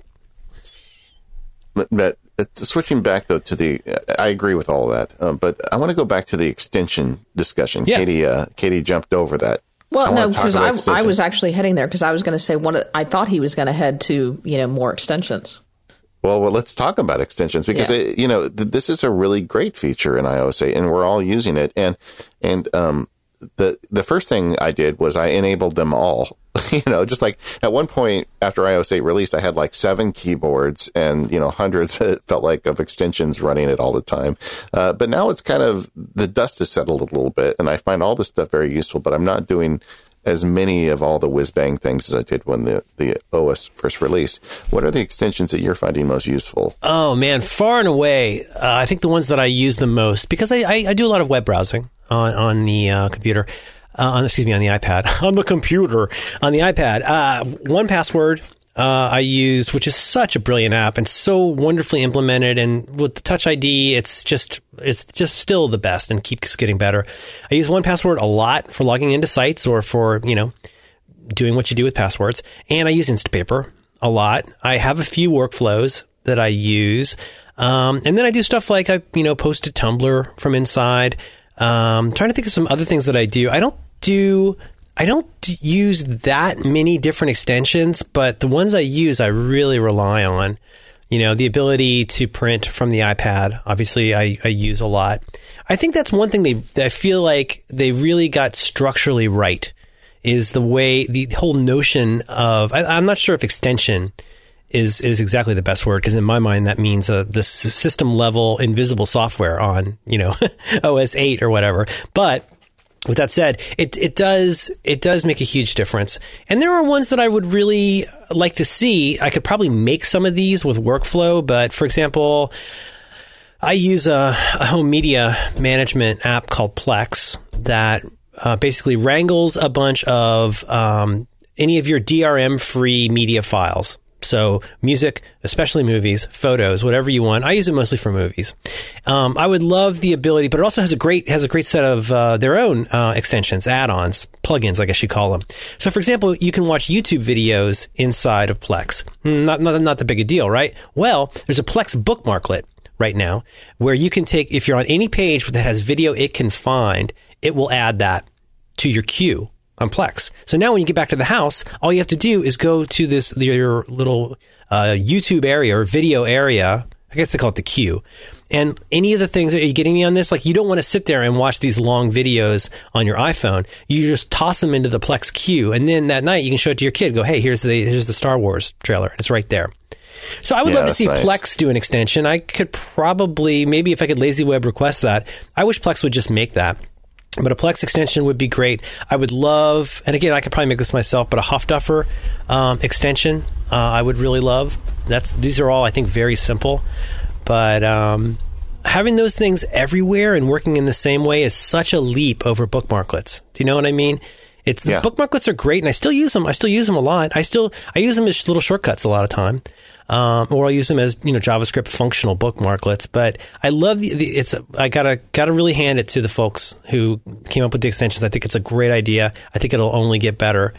But, uh, switching back though to the, I agree with all of that, um, but I want to go back to the extension discussion. Yeah. Katie, uh, Katie jumped over that. Well, no, because I, I was actually heading there because I was going to say one. Of, I thought he was going to head to you know more extensions. Well, well, let's talk about extensions because yeah. it, you know th- this is a really great feature in iOS 8, and we're all using it. And and um, the the first thing I did was I enabled them all. you know, just like at one point after iOS 8 released, I had like seven keyboards and you know hundreds. It felt like of extensions running it all the time. Uh, but now it's kind of the dust has settled a little bit, and I find all this stuff very useful. But I'm not doing as many of all the whiz bang things as I did when the, the OS first released. What are the extensions that you're finding most useful? Oh man, far and away, uh, I think the ones that I use the most because I, I, I do a lot of web browsing on on the uh, computer. Uh, on, excuse me, on the iPad, on the computer, on the iPad. Uh, 1Password uh, I use, which is such a brilliant app and so wonderfully implemented. And with the Touch ID, it's just it's just still the best and keeps getting better. I use 1Password a lot for logging into sites or for you know doing what you do with passwords. And I use Instapaper a lot. I have a few workflows that I use, um, and then I do stuff like I you know post to Tumblr from inside. Um, trying to think of some other things that I do. I don't do I don't use that many different extensions, but the ones I use, I really rely on. You know, the ability to print from the iPad, obviously, I, I use a lot. I think that's one thing they, I feel like they really got structurally right is the way, the whole notion of, I, am not sure if extension is, is exactly the best word because in my mind that means uh, the system level invisible software on, you know, OS 8 or whatever. But with that said, it it does it does make a huge difference. And there are ones that I would really like to see. I could probably make some of these with workflow, but for example, I use a, a home media management app called Plex that uh, basically wrangles a bunch of um, any of your DRM free media files. So music, especially movies, photos, whatever you want. I use it mostly for movies. Um, I would love the ability, but it also has a great has a great set of uh, their own uh, extensions, add-ons, plugins, I guess you call them. So, for example, you can watch YouTube videos inside of Plex. Hmm, not not not the big a deal, right? Well, there's a Plex bookmarklet right now where you can take if you're on any page that has video it can find, it will add that to your queue on Plex. So now when you get back to the house, all you have to do is go to this your little uh, YouTube area or video area. I guess they call it the queue. And any of the things, are you getting me on this? Like, you don't want to sit there and watch these long videos on your iPhone. You just toss them into the Plex queue. And then that night, you can show it to your kid. Go, hey, here's the, here's the Star Wars trailer. It's right there. So I would yeah, love to see nice. Plex do an extension. I could probably, maybe if I could lazy web request that, I wish Plex would just make that. But a Plex extension would be great. I would love, and again, I could probably make this myself, but a Huffduffer um, extension uh, I would really love. That's these are all I think very simple, but um, having those things everywhere and working in the same way is such a leap over bookmarklets. Do you know what I mean? It's yeah. the bookmarklets are great, and I still use them. I still use them a lot. I still I use them as little shortcuts a lot of time um, or I'll use them as you know JavaScript functional bookmarklets. But I love the, the, it's I gotta gotta really hand it to the folks who came up with the extensions. I think it's a great idea. I think it'll only get better.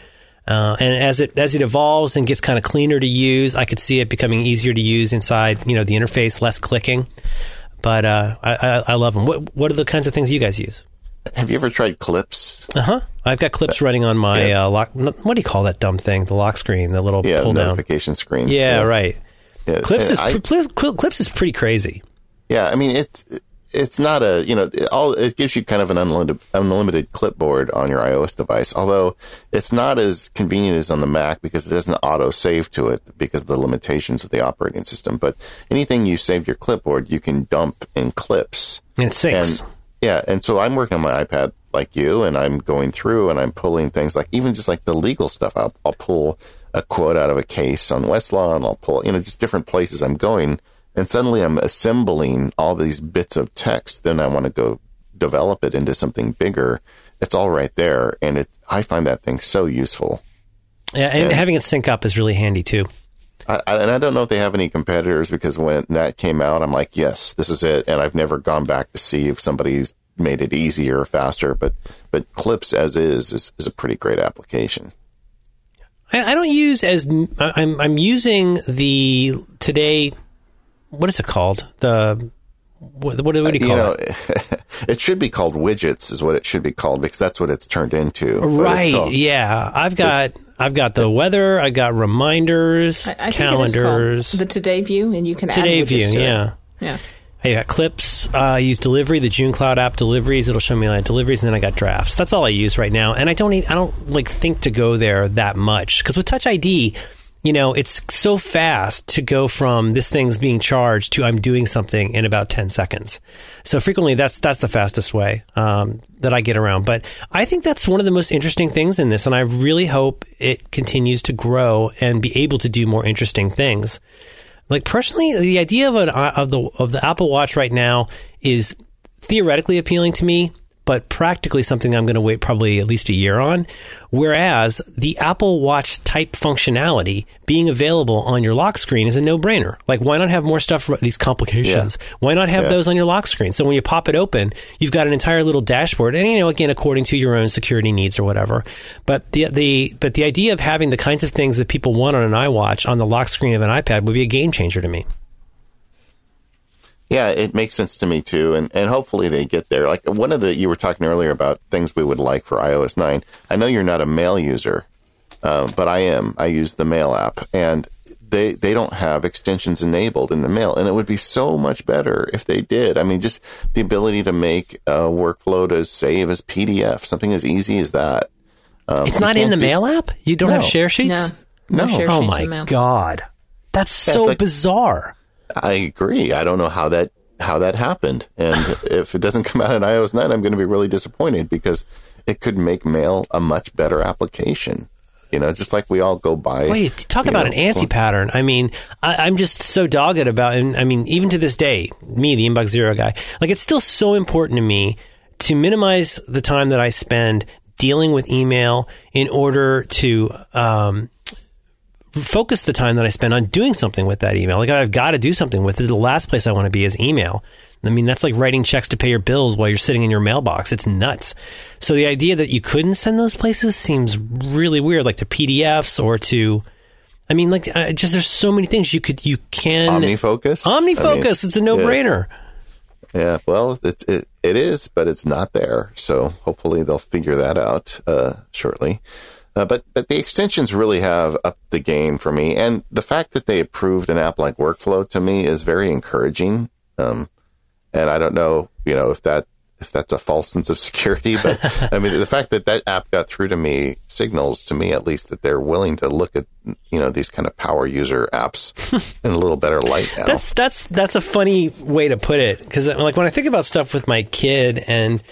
Uh, and as it as it evolves and gets kind of cleaner to use, I could see it becoming easier to use inside you know the interface, less clicking. But uh, I, I, I love them. What what are the kinds of things you guys use? Have you ever tried Clips? Uh huh. I've got Clips running on my yeah. uh, lock. What do you call that dumb thing? The lock screen, the little yeah, pull notification down. screen. Yeah, yeah. right. Yeah, Clips is I, Clips is pretty crazy. Yeah, I mean it's it's not a you know it all it gives you kind of an unlimited unlimited clipboard on your iOS device. Although it's not as convenient as on the Mac because it doesn't auto save to it because of the limitations with the operating system. But anything you save your clipboard, you can dump in Clips. And it syncs. And, yeah, and so I'm working on my iPad like you, and I'm going through and I'm pulling things like even just like the legal stuff. I'll, I'll pull a quote out of a case on Westlaw, and I'll pull you know just different places I'm going, and suddenly I'm assembling all these bits of text. Then I want to go develop it into something bigger. It's all right there, and it I find that thing so useful. Yeah, and, and having it sync up is really handy too. I, and I don't know if they have any competitors because when that came out, I'm like, yes, this is it. And I've never gone back to see if somebody's made it easier or faster, but but Clips as is is, is a pretty great application. I, I don't use as I'm I'm using the today. What is it called? The what, what, do you call you know, it? it should be called widgets, is what it should be called because that's what it's turned into. Right? Called, yeah, I've got I've got the weather. I've got reminders, I, I calendars, the today view, and you can today view. yeah, it. yeah. I got clips. Uh, I use delivery, the Junecloud app deliveries. It'll show me my deliveries, and then I got drafts. That's all I use right now. And I don't, need, I don't like think to go there that much because with Touch ID, you know, it's so fast to go from this thing's being charged to I'm doing something in about 10 seconds. So frequently that's, that's the fastest way, um, that I get around. But I think that's one of the most interesting things in this. And I really hope it continues to grow and be able to do more interesting things. Like personally, the idea of an, of the, of the Apple Watch right now is theoretically appealing to me but practically something I'm going to wait probably at least a year on. Whereas the Apple Watch type functionality being available on your lock screen is a no brainer. Like, why not have more stuff for these complications? Yeah. Why not have yeah. those on your lock screen? So when you pop it open, you've got an entire little dashboard, and you know, again, according to your own security needs or whatever. But the the but the idea of having the kinds of things that people want on an iWatch on the lock screen of an iPad would be a game changer to me. Yeah, it makes sense to me too, and and hopefully they get there. Like one of the you were talking earlier about things we would like for iOS nine. I know you're not a mail user, uh, but I am. I use the Mail app, and they they don't have extensions enabled in the Mail, and it would be so much better if they did. I mean, just the ability to make a workflow to save as PDF, something as easy as that. Um, it's not in the do, Mail app. You don't no. have share sheets. No, no. no. oh my god, that's so like, bizarre. I agree. I don't know how that how that happened, and if it doesn't come out in iOS nine, I'm going to be really disappointed because it could make Mail a much better application. You know, just like we all go by. Wait, talk about know, an anti-pattern. I mean, I, am just so dogged about, and I mean, even to this day, me, the inbox zero guy, like it's still so important to me to minimize the time that I spend dealing with email in order to um, focus the time that I spend on doing something with that email. Like I've got to do something with it. The last place I want to be is email. I mean, that's like writing checks to pay your bills while you're sitting in your mailbox. It's nuts. So the idea that you couldn't send those places seems really weird, like to PDFs or to. I mean, like, uh, just there's so many things you could you can OmniFocus. OmniFocus. I mean, it's a no brainer. Yeah. yeah. well, it, it it is, but it's not there. So hopefully they'll figure that out uh, shortly. Uh, but but the extensions really have upped the game for me, and the fact that they approved an app like Workflow to me is very encouraging. Um, and I don't know, you know, if that if that's a false sense of security, but I mean, the fact that that app got through to me signals to me at least that they're willing to look at you know these kind of power user apps in a little better light now. That's that's that's a funny way to put it because like when I think about stuff with my kid and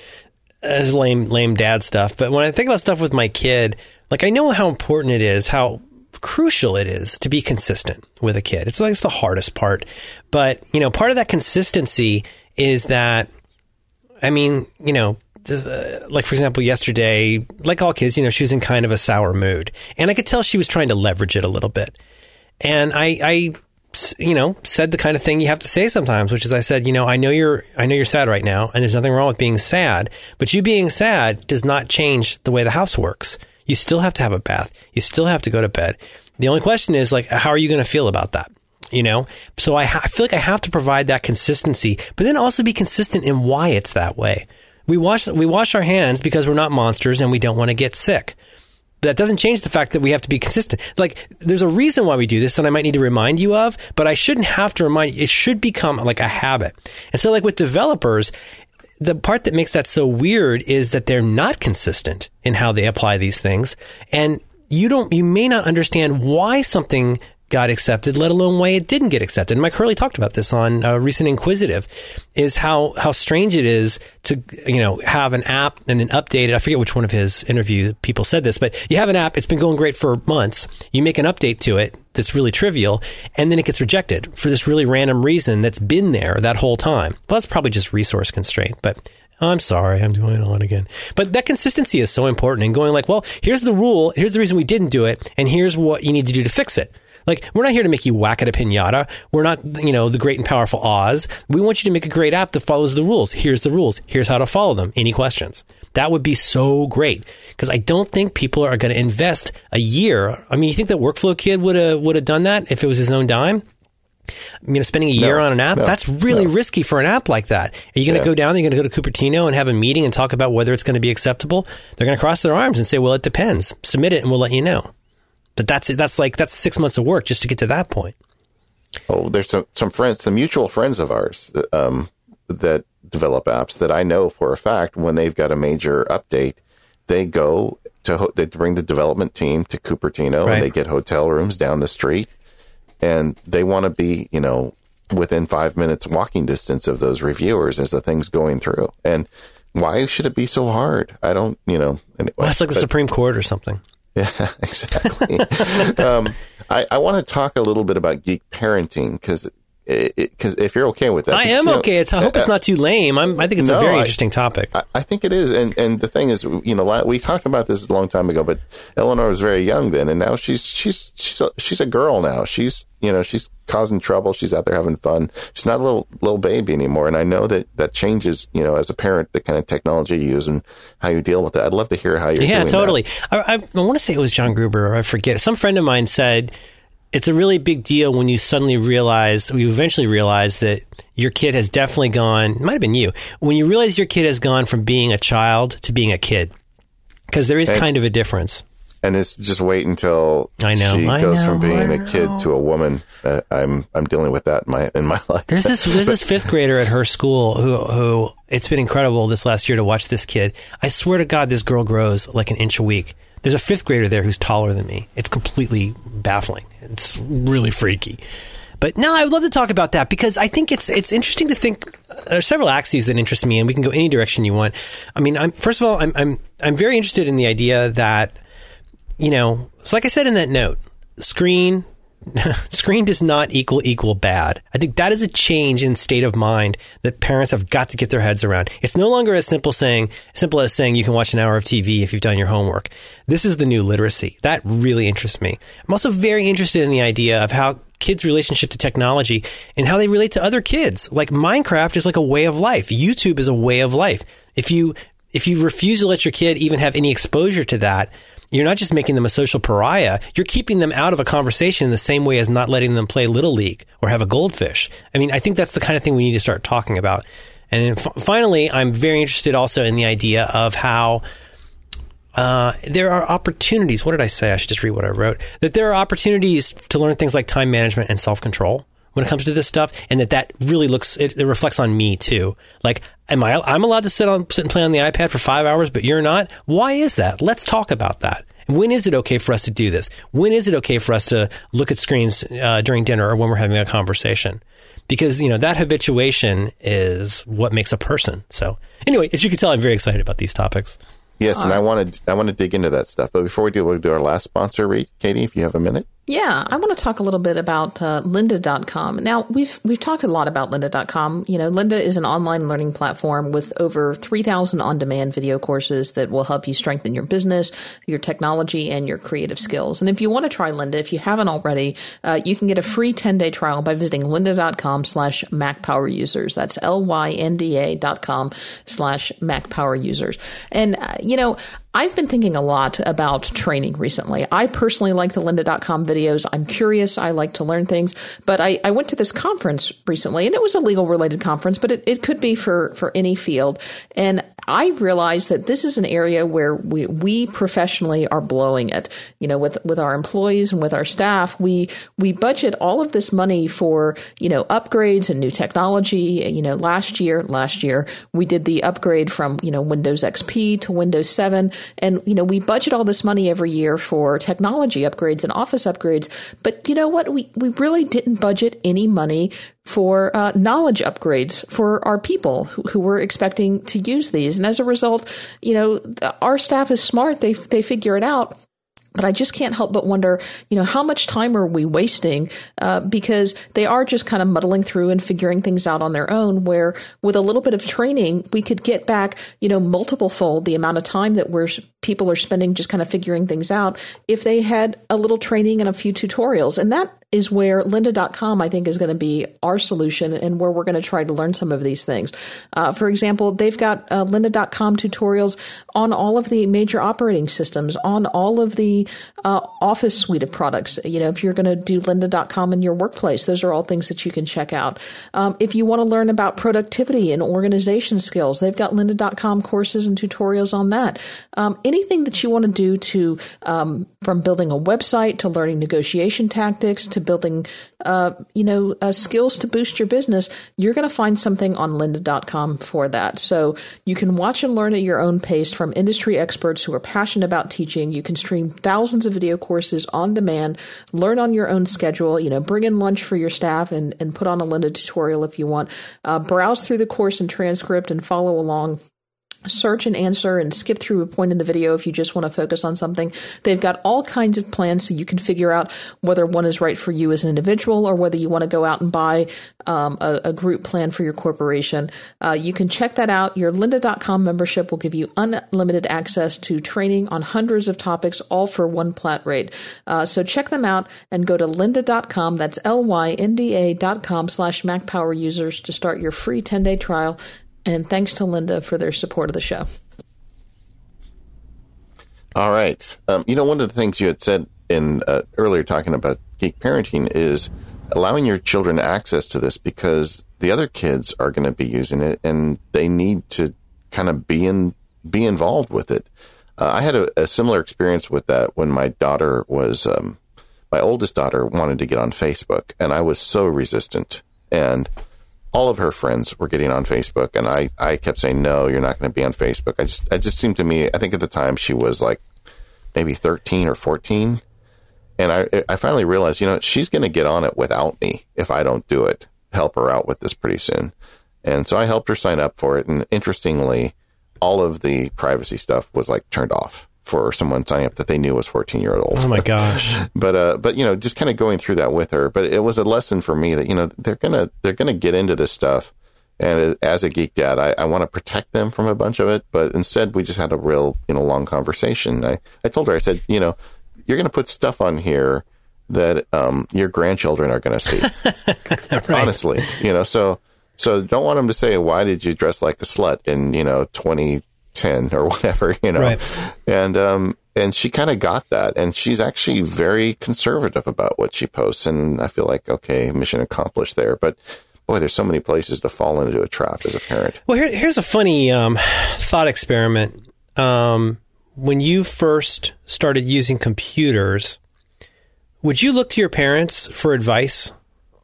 as lame lame dad stuff, but when I think about stuff with my kid like I know how important it is, how crucial it is to be consistent with a kid. It's like it's the hardest part. But, you know, part of that consistency is that I mean, you know, the, like for example, yesterday, like all kids, you know, she was in kind of a sour mood, and I could tell she was trying to leverage it a little bit. And I, I, you know, said the kind of thing you have to say sometimes, which is I said, you know, I know you're, I know you're sad right now, and there's nothing wrong with being sad, but you being sad does not change the way the house works. You still have to have a bath. You still have to go to bed. The only question is like, how are you going to feel about that? You know, so I, ha- I feel like I have to provide that consistency, but then also be consistent in why it's that way. We wash we wash our hands because we're not monsters and we don't want to get sick. But that doesn't change the fact that we have to be consistent. Like, there's a reason why we do this that I might need to remind you of, but I shouldn't have to remind you. It should become like a habit. And so, like with developers, the part that makes that so weird is that they're not consistent in how they apply these things. And you don't, you may not understand why something got accepted, let alone why it didn't get accepted. And Mike Hurley talked about this on a recent Inquisitive, is how how strange it is to you know have an app and then update it. I forget which one of his interview people said this, but you have an app, it's been going great for months. You make an update to it that's really trivial, and then it gets rejected for this really random reason that's been there that whole time. Well, that's probably just resource constraint, but I'm sorry, I'm doing it on again. But that consistency is so important and going like, well, here's the rule, here's the reason we didn't do it, and here's what you need to do to fix it. Like, we're not here to make you whack at a pinata. We're not, you know, the great and powerful Oz. We want you to make a great app that follows the rules. Here's the rules. Here's how to follow them. Any questions? That would be so great because I don't think people are going to invest a year. I mean, you think that Workflow Kid would have would have done that if it was his own dime? you know, spending a year no, on an app, no, that's really no. risky for an app like that. Are you going to yeah. go down, you're going to go to Cupertino and have a meeting and talk about whether it's going to be acceptable? They're going to cross their arms and say, well, it depends. Submit it and we'll let you know. But that's that's like that's six months of work just to get to that point. Oh, there's some some friends, some mutual friends of ours that, um, that develop apps that I know for a fact when they've got a major update, they go to they bring the development team to Cupertino Right. and they get hotel rooms down the street, and they want to be you know within five minutes walking distance of those reviewers as the thing's going through. And why should it be so hard? I don't you know. Anyway, Well, that's like the but- Supreme Court or something. yeah, exactly. um, I, I want to talk a little bit about geek parenting because because if you're okay with that, I am you know, okay. It's, I hope it's uh, not too lame. I'm, I think it's a very I- interesting topic. I, I think it is, and and the thing is, you know, we talked about this a long time ago, but Eleanor was very young then, and now she's she's she's a, she's a girl now. She's you know she's causing trouble. She's out there having fun. She's not a little little baby anymore, and I know that that changes. You know, as a parent, the kind of technology you use and how you deal with it. I'd love to hear how you're yeah, totally. I, I, I want to say it was John Gruber. Or I forget. Some friend of mine said it's a really big deal when you suddenly realize, you eventually realize that your kid has definitely gone. It might have been you when you realize your kid has gone from being a child to being a kid, because there is And- kind of a difference. and it's just wait until I know, she I goes know, from being a kid to a woman. Uh, I'm I'm dealing with that in my in my life. There's this there's this fifth grader at her school who who it's been incredible this last year to watch this kid. I swear to God, this girl grows like an inch a week. There's a fifth grader there who's taller than me. It's completely baffling. It's really freaky. But no, I would love to talk about that because I think it's it's interesting to think. There are several axes that interest me, and we can go any direction you want. I mean, I'm first of all, I'm I'm I'm very interested in the idea that you know, it's like I said in that note, screen screen does not equal equal bad. I think that is a change in state of mind that parents have got to get their heads around. It's no longer as simple saying simple as saying you can watch an hour of TV if you've done your homework. This is the new literacy. That really interests me. I'm also very interested in the idea of how kids' relationship to technology and how they relate to other kids. Like Minecraft is like a way of life. YouTube is a way of life. If you if you refuse to let your kid even have any exposure to that, you're not just making them a social pariah, you're keeping them out of a conversation in the same way as not letting them play Little League or have a goldfish. I mean, I think that's the kind of thing we need to start talking about. And f- finally, I'm very interested also in the idea of how uh, there are opportunities. What did I say? I should just read what I wrote. That there are opportunities to learn things like time management and self control when it comes to this stuff, and that that really looks it, it reflects on me too. Like, am I? I'm allowed to sit on sit and play on the iPad for five hours, but you're not. Why is that? Let's talk about that. When is it okay for us to do this? When is it okay for us to look at screens uh, during dinner or when we're having a conversation? Because you know that habituation is what makes a person. So anyway, as you can tell, I'm very excited about these topics. Yes, and I want to I want to dig into that stuff. But before we do, we'll do our last sponsor read. Katie, if you have a minute. Yeah, I want to talk a little bit about uh, lynda.com. Now, we've we've talked a lot about lynda.com. You know, Lynda is an online learning platform with over 3,000 on-demand video courses that will help you strengthen your business, your technology, and your creative skills. And if you want to try Lynda, if you haven't already, uh, you can get a free 10-day trial by visiting lynda.com slash macpowerusers. That's L-Y-N-D-A dot com slash macpowerusers. And, uh, you know, I've been thinking a lot about training recently. I personally like the lynda.com videos. I'm curious. I like to learn things. But I, I went to this conference recently and it was a legal related conference, but it, it could be for, for any field. And I realize that this is an area where we, we professionally are blowing it. You know, with, with our employees and with our staff, we, we budget all of this money for, you know, upgrades and new technology. You know, last year, last year, we did the upgrade from, you know, Windows XP to Windows 7. And, you know, we budget all this money every year for technology upgrades and office upgrades. But you know what? We, we really didn't budget any money for uh, knowledge upgrades for our people who, who were expecting to use these. And as a result, you know, our staff is smart. They, they figure it out. But I just can't help but wonder, you know, how much time are we wasting? Uh, because they are just kind of muddling through and figuring things out on their own. Where with a little bit of training, we could get back, you know, multiple fold the amount of time that we're people are spending just kind of figuring things out if they had a little training and a few tutorials. And that is where lynda.com I think is going to be our solution and where we're going to try to learn some of these things. Uh, for example, they've got uh, lynda.com tutorials on all of the major operating systems, on all of the uh, office suite of products. You know, if you're going to do lynda.com in your workplace, those are all things that you can check out. Um, if you want to learn about productivity and organization skills, they've got lynda.com courses and tutorials on that. Um, anything that you want to do to um, from building a website to learning negotiation tactics to building, uh, you know, uh, skills to boost your business, you're going to find something on lynda.com for that. So you can watch and learn at your own pace from industry experts who are passionate about teaching. You can stream thousands of video courses on demand, learn on your own schedule, you know, bring in lunch for your staff and, and put on a Lynda tutorial if you want. Uh, browse through the course and transcript and follow along search and answer and skip through a point in the video if you just want to focus on something. They've got all kinds of plans so you can figure out whether one is right for you as an individual or whether you want to go out and buy um, a, a, group plan for your corporation. Uh, you can check that out. Your lynda.com membership will give you unlimited access to training on hundreds of topics, all for one flat rate. Uh, so check them out and go to lynda.com. That's L-Y-N-D-A.com slash Mac Power users to start your free 10-day trial and thanks to Lynda for their support of the show. All right. Um, you know, one of the things you had said in uh, earlier talking about geek parenting is allowing your children access to this because the other kids are going to be using it and they need to kind of be in be involved with it. Uh, I had a, a, similar experience with that when my daughter was um, my oldest daughter wanted to get on Facebook and I was so resistant and all of her friends were getting on Facebook, and I, I kept saying, no, you're not going to be on Facebook. I just, it just seemed to me, I think at the time she was like maybe 13 or 14. And I, I finally realized, you know, she's going to get on it without me if I don't do it, help her out with this pretty soon. And so I helped her sign up for it. And interestingly, all of the privacy stuff was like turned off for someone signing up that they knew was 14 year old. Oh my gosh. but, uh, but, you know, just kind of going through that with her. But it was a lesson for me that, you know, they're going to, they're going to get into this stuff. And as a geek dad, I, I want to protect them from a bunch of it. But instead, we just had a real, you know, long conversation. I, I told her, I said, you know, you're going to put stuff on here that um, your grandchildren are going to see. right. Honestly, you know, so, so don't want them to say, why did you dress like a slut in, you know, 20, 10 or whatever, you know. Right. And um and she kind of got that and she's actually very conservative about what she posts and I feel like okay, mission accomplished there, but boy, there's so many places to fall into a trap as a parent. Well, here, here's a funny um, thought experiment. Um, when you first started using computers, would you look to your parents for advice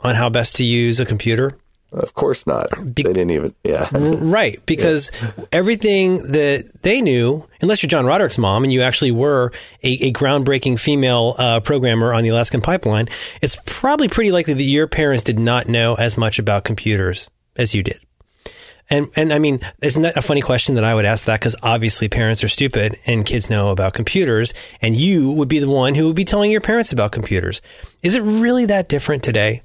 on how best to use a computer? Of course not. Be- they didn't even, yeah. right. Because yeah. everything that they knew, unless you're John Roderick's mom and you actually were a, a groundbreaking female uh, programmer on the Alaskan pipeline, it's probably pretty likely that your parents did not know as much about computers as you did. And, and I mean, isn't that a funny question that I would ask that? Because obviously parents are stupid and kids know about computers and you would be the one who would be telling your parents about computers. Is it really that different today?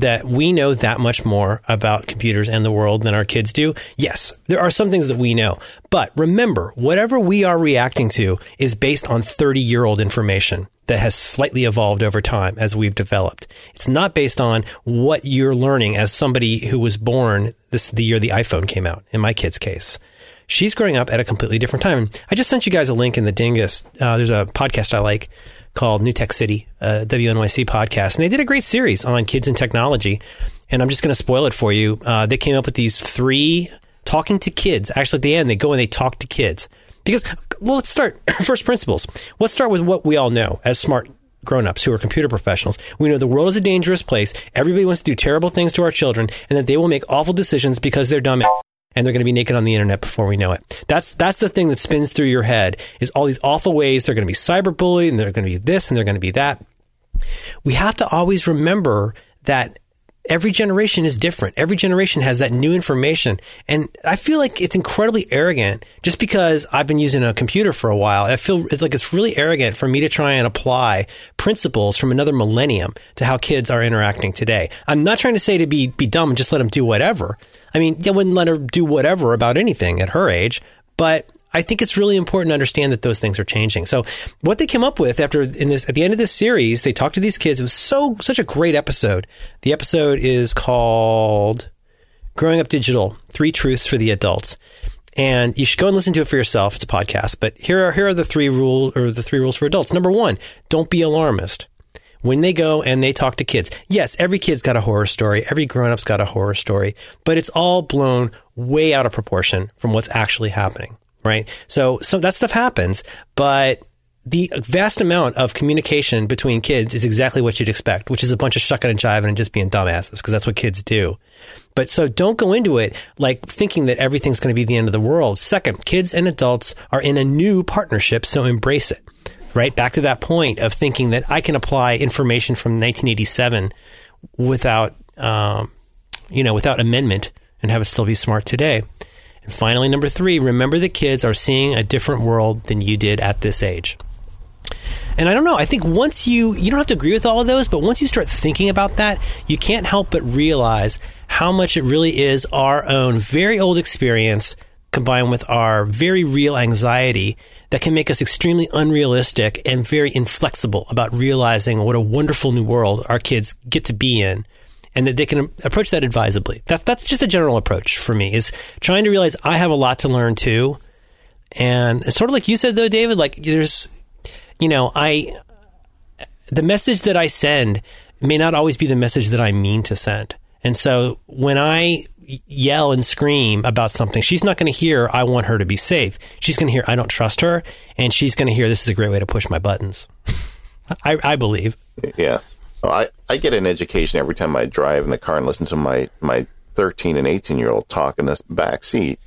That we know that much more about computers and the world than our kids do? Yes, there are some things that we know. But remember, whatever we are reacting to is based on 30 year old information that has slightly evolved over time as we've developed. It's not based on what you're learning as somebody who was born this the year the iPhone came out. In my kid's case, she's growing up at a completely different time. I just sent you guys a link in the Dingus. Uh, there's a podcast I like called New Tech City, uh, WNYC podcast, and they did a great series on kids and technology. And I'm just going to spoil it for you. Uh, they came up with these three talking to kids. Actually, at the end, they go and they talk to kids because. Well, let's start first principles. Let's start with what we all know as smart grown-ups who are computer professionals. We know the world is a dangerous place. Everybody wants to do terrible things to our children, and that they will make awful decisions because they're dumb and they're going to be naked on the internet before we know it. That's that's the thing that spins through your head is all these awful ways they're going to be cyberbullied and they're going to be this and they're going to be that. We have to always remember that every generation is different. Every generation has that new information. And I feel like it's incredibly arrogant just because I've been using a computer for a while. I feel it's like it's really arrogant for me to try and apply principles from another millennium to how kids are interacting today. I'm not trying to say to be, be dumb and just let them do whatever. I mean, I wouldn't let her do whatever about anything at her age, but I think it's really important to understand that those things are changing. So what they came up with after in this at the end of this series, they talked to these kids. It was so such a great episode. The episode is called Growing Up Digital: Three Truths for the Adults. And you should go and listen to it for yourself. It's a podcast, but here are here are the three rules or the three rules for adults. Number one, don't be alarmist when they go and they talk to kids. Yes, every kid's got a horror story. Every grown-up's got a horror story, but it's all blown way out of proportion from what's actually happening right? So, so that stuff happens, but the vast amount of communication between kids is exactly what you'd expect, which is a bunch of shucking and jiving and just being dumbasses because that's what kids do. But so don't go into it like thinking that everything's going to be the end of the world. Second, kids and adults are in a new partnership, so embrace it. Right back to that point of thinking that I can apply information from 1987 without, um, you know, without amendment and have it still be smart today. And finally, number three, remember the kids are seeing a different world than you did at this age. And I don't know. I think once you you don't have to agree with all of those, but once you start thinking about that, you can't help but realize how much it really is our own very old experience combined with our very real anxiety that can make us extremely unrealistic and very inflexible about realizing what a wonderful new world our kids get to be in and that they can approach that advisably. That, that's just a general approach for me is trying to realize I have a lot to learn too. And it's sort of like you said though, David, like there's you know, I the message that I send may not always be the message that I mean to send. And so when I yell and scream about something, she's not going to hear I want her to be safe. She's going to hear I don't trust her, and she's going to hear this is a great way to push my buttons. I, I believe. Yeah. I, I get an education every time I drive in the car and listen to my, my 13 and 18 year old talk in the back seat.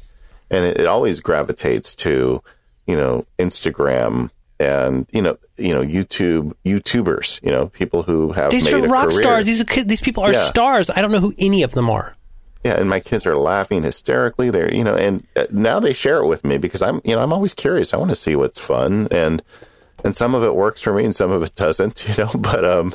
And it, it always gravitates to, you know, Instagram, and you know, you know, YouTube YouTubers, you know, people who have these made are rock career. stars. These are, these people are yeah. stars. I don't know who any of them are. Yeah, and my kids are laughing hysterically. They're you know, and uh, now they share it with me because I'm you know I'm always curious. I want to see what's fun, and and some of it works for me, and some of it doesn't. You know, but um,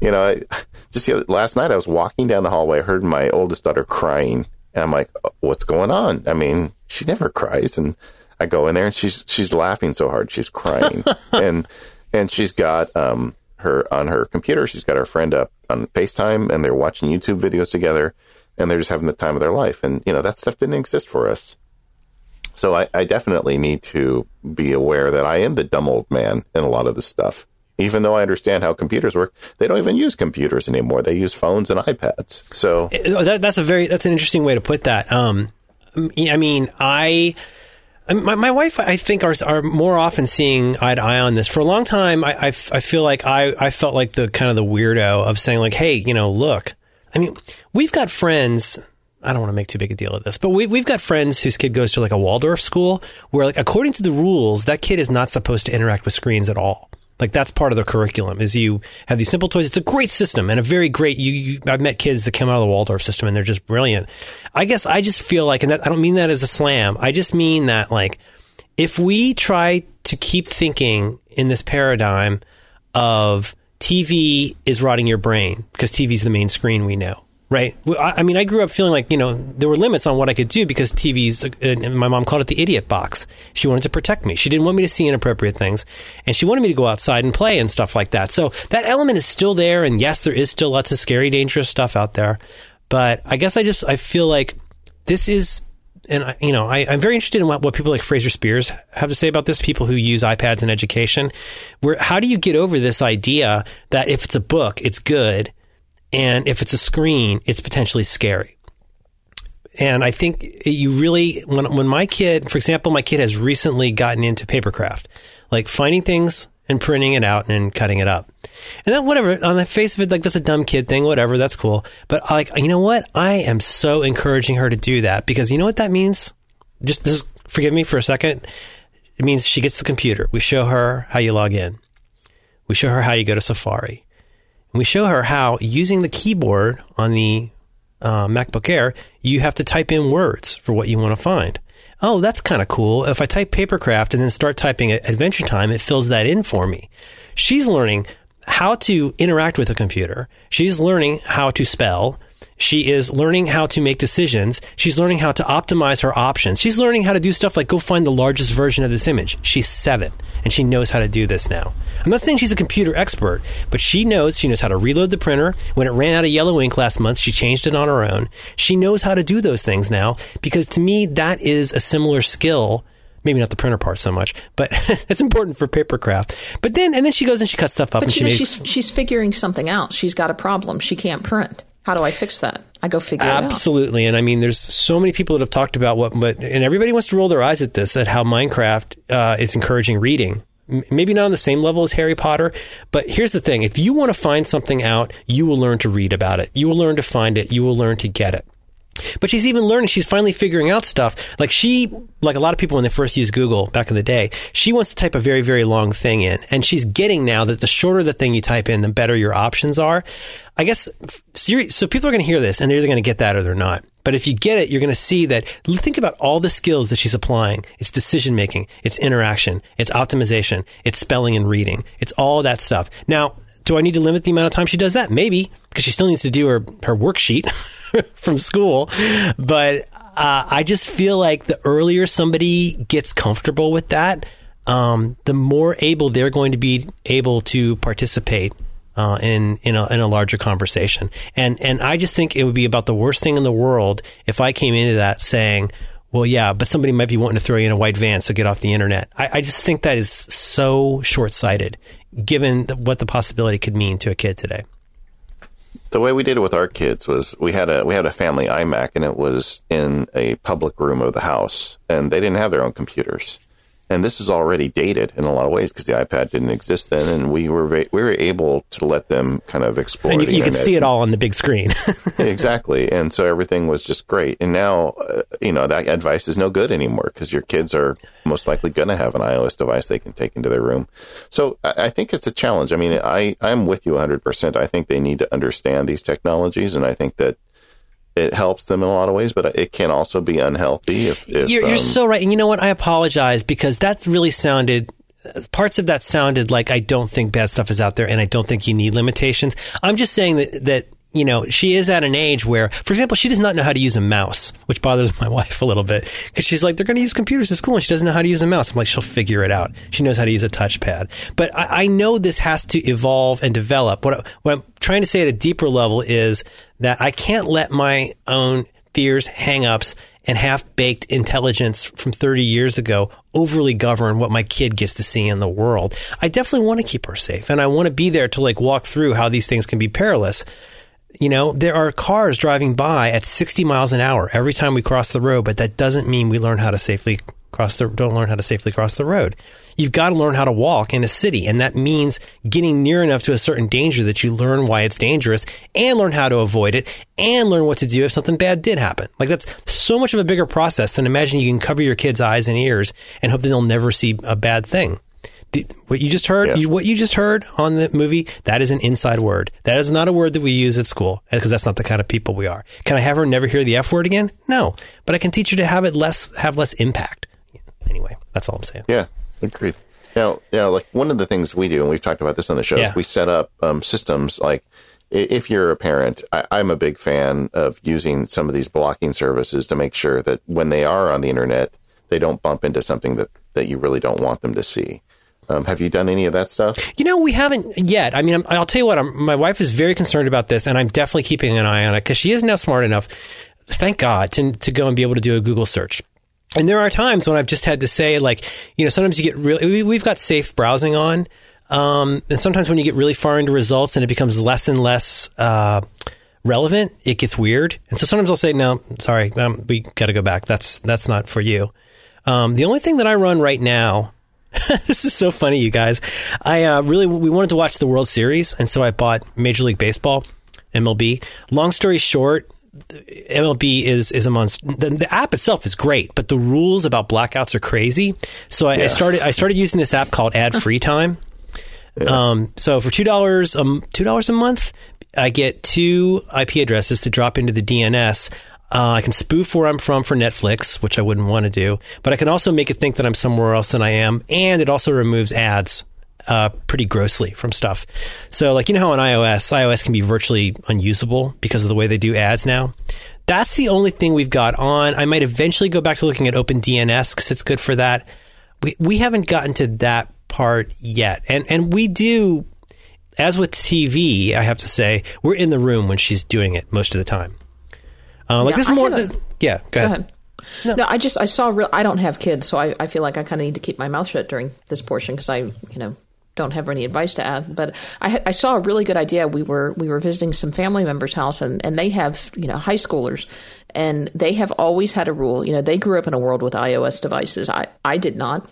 you know, I, just the other, last night I was walking down the hallway, I heard my oldest daughter crying, and I'm like, what's going on? I mean, she never cries, and I go in there and she's she's laughing so hard she's crying, and and she's got um her on her computer she's got her friend up on FaceTime and they're watching YouTube videos together, and they're just having the time of their life, and you know that stuff didn't exist for us. So I, I definitely need to be aware that I am the dumb old man in a lot of this stuff even though I understand how computers work, they don't even use computers anymore. They use phones and iPads. So that, that's a very that's an interesting way to put that. Um, I mean, I my, my wife, I think, are, are more often seeing eye to eye on this. For a long time, I, I, I feel like I, I felt like the kind of the weirdo of saying like, hey, you know, look, I mean, we've got friends. I don't want to make too big a deal of this, but we, we've got friends whose kid goes to like a Waldorf school where, like, according to the rules, that kid is not supposed to interact with screens at all. Like that's part of the curriculum is you have these simple toys. It's a great system and a very great. You, you I've met kids that come out of the Waldorf system and they're just brilliant. I guess I just feel like, and that, I don't mean that as a slam. I just mean that like if we try to keep thinking in this paradigm of TV is rotting your brain because TV is the main screen we know right? I mean, I grew up feeling like, you know, there were limits on what I could do because TV's, uh, and my mom called it the idiot box. She wanted to protect me. She didn't want me to see inappropriate things. And she wanted me to go outside and play and stuff like that. So that element is still there. And yes, there is still lots of scary, dangerous stuff out there. But I guess I just, I feel like this is, and you know, I, am very interested in what, what people like Fraser Speirs have to say about this. People who use iPads in education, where how do you get over this idea that if it's a book, it's good, and if it's a screen, it's potentially scary. And I think you really, when, when my kid, for example, my kid has recently gotten into papercraft, like finding things and printing it out and cutting it up. And then whatever, on the face of it, like that's a dumb kid thing, whatever, that's cool. But like, you know what? I am so encouraging her to do that because you know what that means? Just this, forgive me for a second. It means she gets the computer. We show her how you log in. We show her how you go to Safari we show her how using the keyboard on the uh, MacBook Air, you have to type in words for what you want to find. Oh, that's kind of cool. If I type papercraft and then start typing Adventure Time, it fills that in for me. She's learning how to interact with a computer. She's learning how to spell. She is learning how to make decisions. She's learning how to optimize her options. She's learning how to do stuff like go find the largest version of this image. She's seven and she knows how to do this now. I'm not saying she's a computer expert, but she knows she knows how to reload the printer. When it ran out of yellow ink last month, she changed it on her own. She knows how to do those things now because to me, that is a similar skill maybe not the printer part so much, but it's important for papercraft. But then, and then she goes and she cuts stuff up. But she makes, she's she's figuring something out. She's got a problem. She can't print. How do I fix that? I go figure out. Absolutely. And I mean, there's so many people that have talked about what, but, and everybody wants to roll their eyes at this, at how Minecraft uh, is encouraging reading. M- Maybe not on the same level as Harry Potter, but here's the thing. If you want to find something out, you will learn to read about it. You will learn to find it. You will learn to get it. But she's even learning. She's finally figuring out stuff. Like she, like a lot of people when they first used Google back in the day, she wants to type a very, very long thing in. And she's getting now that the shorter the thing you type in, the better your options are. I guess, so, people are going to hear this and they're either going to get that or they're not. But if you get it, you're going to see that. Think about all the skills that she's applying. It's decision making, it's interaction, it's optimization, it's spelling and reading, it's all that stuff. Now, do I need to limit the amount of time she does that? Maybe, because she still needs to do her, her worksheet from school. But uh, I just feel like the earlier somebody gets comfortable with that, um, the more able they're going to be able to participate uh, in in a, in a larger conversation. And and I just think it would be about the worst thing in the world if I came into that saying. Well, yeah, but somebody might be wanting to throw you in a white van, so get off the internet. I, I just think that is so short sighted, given what the possibility could mean to a kid today. The way we did it with our kids was we had a we had a family iMac and it was in a public room of the house and they didn't have their own computers. And this is already dated in a lot of ways because the iPad didn't exist then, and we were va- we were able to let them kind of explore. And you, you can see it all on the big screen. exactly, and so everything was just great. And now, uh, you know, that advice is no good anymore because your kids are most likely going to have an iOS device they can take into their room. So I, I think it's a challenge. I mean, I I'm with you 100. percent I think they need to understand these technologies, and I think that it helps them in a lot of ways, but it can also be unhealthy if, if you're, you're um, so right. And you know what? I apologize because that really sounded. Parts of that sounded like I don't think bad stuff is out there, and I don't think you need limitations. I'm just saying that that you know she is at an age where, for example, she does not know how to use a mouse, which bothers my wife a little bit because she's like, they're going to use computers at school, and she doesn't know how to use a mouse. I'm like, she'll figure it out. She knows how to use a touchpad, but I, I know this has to evolve and develop. What, what I'm trying to say at a deeper level is that I can't let my own fears, hangups, and half baked intelligence from 30 years ago overly govern what my kid gets to see in the world. I definitely want to keep her safe and I want to be there to like walk through how these things can be perilous. You know, there are cars driving by at 60 miles an hour every time we cross the road, but that doesn't mean we learn how to safely cross the don't learn how to safely cross the road. You've got to learn how to walk in a city, and that means getting near enough to a certain danger that you learn why it's dangerous and learn how to avoid it and learn what to do if something bad did happen. Like that's so much of a bigger process than imagine you can cover your kids' eyes and ears and hope that they'll never see a bad thing. What you just heard, Yeah. you, what you just heard on the movie, that is an inside word. That is not a word that we use at school because that's not the kind of people we are. Can I have her never hear the F word again? No, but I can teach her to have it less, have less impact. Anyway, that's all I'm saying. Yeah, agreed. Now, yeah, like one of the things we do, and we've talked about this on the show, Yeah. is we set up um, systems. Like, if you're a parent, I, I'm a big fan of using some of these blocking services to make sure that when they are on the internet, they don't bump into something that that you really don't want them to see. Um, have you done any of that stuff? You know, we haven't yet. I mean, I'm, I'll tell you what. I'm, my wife is very concerned about this, and I'm definitely keeping an eye on it because she is now smart enough, thank God, to to go and be able to do a Google search. And there are times when I've just had to say, like, you know, sometimes you get really. We, we've got safe browsing on, um, and sometimes when you get really far into results and it becomes less and less uh, relevant, it gets weird. And so sometimes I'll say, "No, sorry, um, we got to go back. That's that's not for you." Um, the only thing that I run right now this is so funny, you guys. I uh, really we wanted to watch the World Series, and so I bought Major League Baseball, MLB. Long story short, MLB is is a monster. The, the app itself is great, but the rules about blackouts are crazy. So I, I started I started using this app called Ad Free Time. Um, so for two dollars um two dollars a month, I get two IP addresses to drop into the DNS. Uh, I can spoof where I'm from for Netflix, which I wouldn't want to do, but I can also make it think that I'm somewhere else than I am, and it also removes ads uh, pretty grossly from stuff. So, like you know how on iOS, iOS can be virtually unusable because of the way they do ads now. That's the only thing we've got on. I might eventually go back to looking at OpenDNS because it's good for that. We we haven't gotten to that part yet, and and we do. As with TV, I have to say we're in the room when she's doing it most of the time. Uh, like Yeah, this is more. yeah, go Go ahead. ahead. No. I just I saw real. I don't have kids, so I, I feel like I kind of need to keep my mouth shut during this portion because I you know don't have any advice to add. But I I saw a really good idea. We were we were visiting some family members' house, and and they have you know high schoolers, and they have always had a rule. You know they grew up in a world with iOS devices. I I did not.